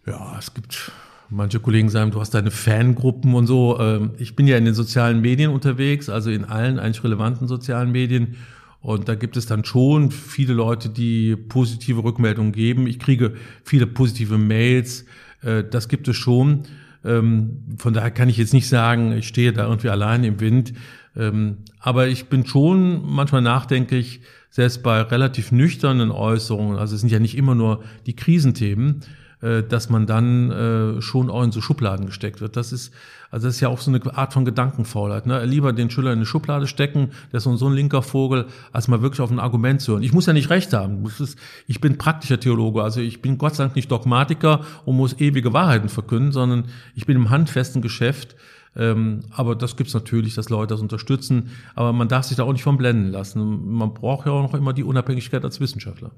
Ja, es gibt manche Kollegen sagen, du hast deine Fangruppen und so. Ähm, ich bin ja in den sozialen Medien unterwegs, also in allen eigentlich relevanten sozialen Medien. Und da gibt es dann schon viele Leute, die positive Rückmeldungen geben. Ich kriege viele positive Mails. Äh, das gibt es schon. Ähm, von daher kann ich jetzt nicht sagen, ich stehe da irgendwie allein im Wind. Ähm, aber ich bin schon manchmal nachdenklich, selbst bei relativ nüchternen Äußerungen, also es sind ja nicht immer nur die Krisenthemen, dass man dann äh, schon auch in so Schubladen gesteckt wird. Das ist, also das ist ja auch so eine Art von Gedankenfaulheit. Ne? Lieber den Schüler in eine Schublade stecken, der ist so ein linker Vogel, als mal wirklich auf ein Argument zu hören. Ich muss ja nicht recht haben. Ich bin praktischer Theologe, also ich bin Gott sei Dank nicht Dogmatiker und muss ewige Wahrheiten verkünden, sondern ich bin im handfesten Geschäft ähm, aber das gibt's natürlich, dass Leute das unterstützen. Aber man darf sich da auch nicht von blenden lassen. Man braucht ja auch noch immer die Unabhängigkeit als Wissenschaftler.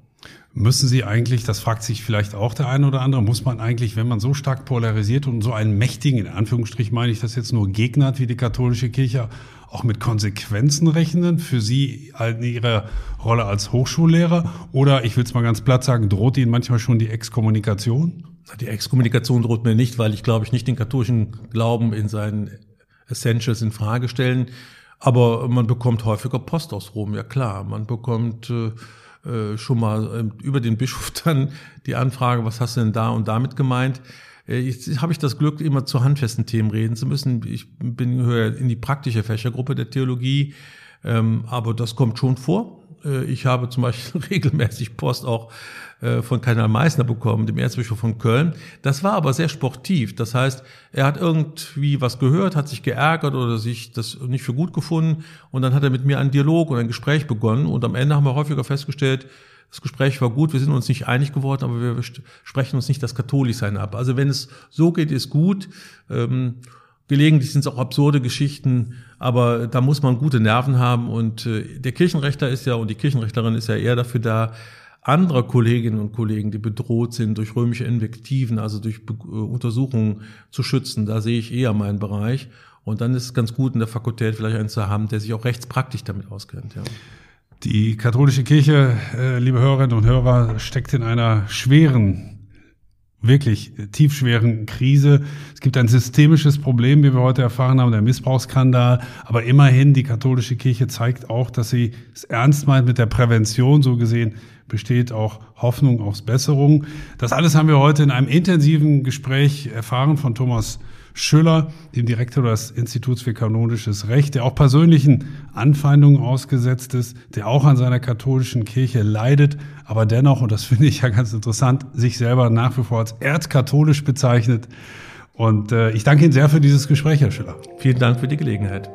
Müssen Sie eigentlich, das fragt sich vielleicht auch der eine oder andere, muss man eigentlich, wenn man so stark polarisiert und so einen mächtigen, in Anführungsstrich meine ich das jetzt nur Gegner hat wie die katholische Kirche, auch mit Konsequenzen rechnen für Sie in Ihrer Rolle als Hochschullehrer? Oder, ich will es mal ganz platt sagen, droht Ihnen manchmal schon die Exkommunikation? Die Exkommunikation droht mir nicht, weil ich glaube ich nicht den katholischen Glauben in seinen Essentials in Frage stellen. Aber man bekommt häufiger Post aus Rom, ja klar. Man bekommt äh, äh schon mal äh, über den Bischof [LAUGHS] dann die Anfrage, was hast du denn da und damit gemeint? Äh, jetzt habe ich das Glück, immer zu handfesten Themen reden zu müssen. Ich bin höher in die praktische Fächergruppe der Theologie, ähm, aber das kommt schon vor. Äh, ich habe zum Beispiel [LAUGHS] regelmäßig Post auch äh, von Kardinal Meissner bekommen, dem Erzbischof von Köln. Das war aber sehr sportiv. Das heißt, er hat irgendwie was gehört, hat sich geärgert oder sich das nicht für gut gefunden und dann hat er mit mir einen Dialog und ein Gespräch begonnen und am Ende haben wir häufiger festgestellt, das Gespräch war gut, wir sind uns nicht einig geworden, aber wir sprechen uns nicht das Katholischsein ab. Also wenn es so geht, ist gut. Ähm, gelegentlich sind es auch absurde Geschichten, aber da muss man gute Nerven haben und äh, der Kirchenrechter ist ja und die Kirchenrechterin ist ja eher dafür da, andere Kolleginnen und Kollegen, die bedroht sind durch römische Invektiven, also durch Be äh, Untersuchungen zu schützen. Da sehe ich eher meinen Bereich. Und dann ist es ganz gut, in der Fakultät vielleicht einen zu haben, der sich auch rechtspraktisch damit auskennt. Ja. Die katholische Kirche, äh, liebe Hörerinnen und Hörer, steckt in einer schweren, wirklich tiefschweren Krise. Es gibt ein systemisches Problem, wie wir heute erfahren haben, der Missbrauchsskandal. Aber immerhin, die katholische Kirche zeigt auch, dass sie es ernst meint mit der Prävention. So gesehen besteht auch Hoffnung auf Besserung. Das alles haben wir heute in einem intensiven Gespräch erfahren von Thomas Schüller, dem Direktor des Instituts für kanonisches Recht, der auch persönlichen Anfeindungen ausgesetzt ist, der auch an seiner katholischen Kirche leidet, aber dennoch, und das [LAUGHS] finde ich ja ganz interessant, sich selber nach wie vor als erzkatholisch bezeichnet. Und äh, ich danke Ihnen sehr für dieses Gespräch, Herr Schüller. Vielen Dank für die Gelegenheit.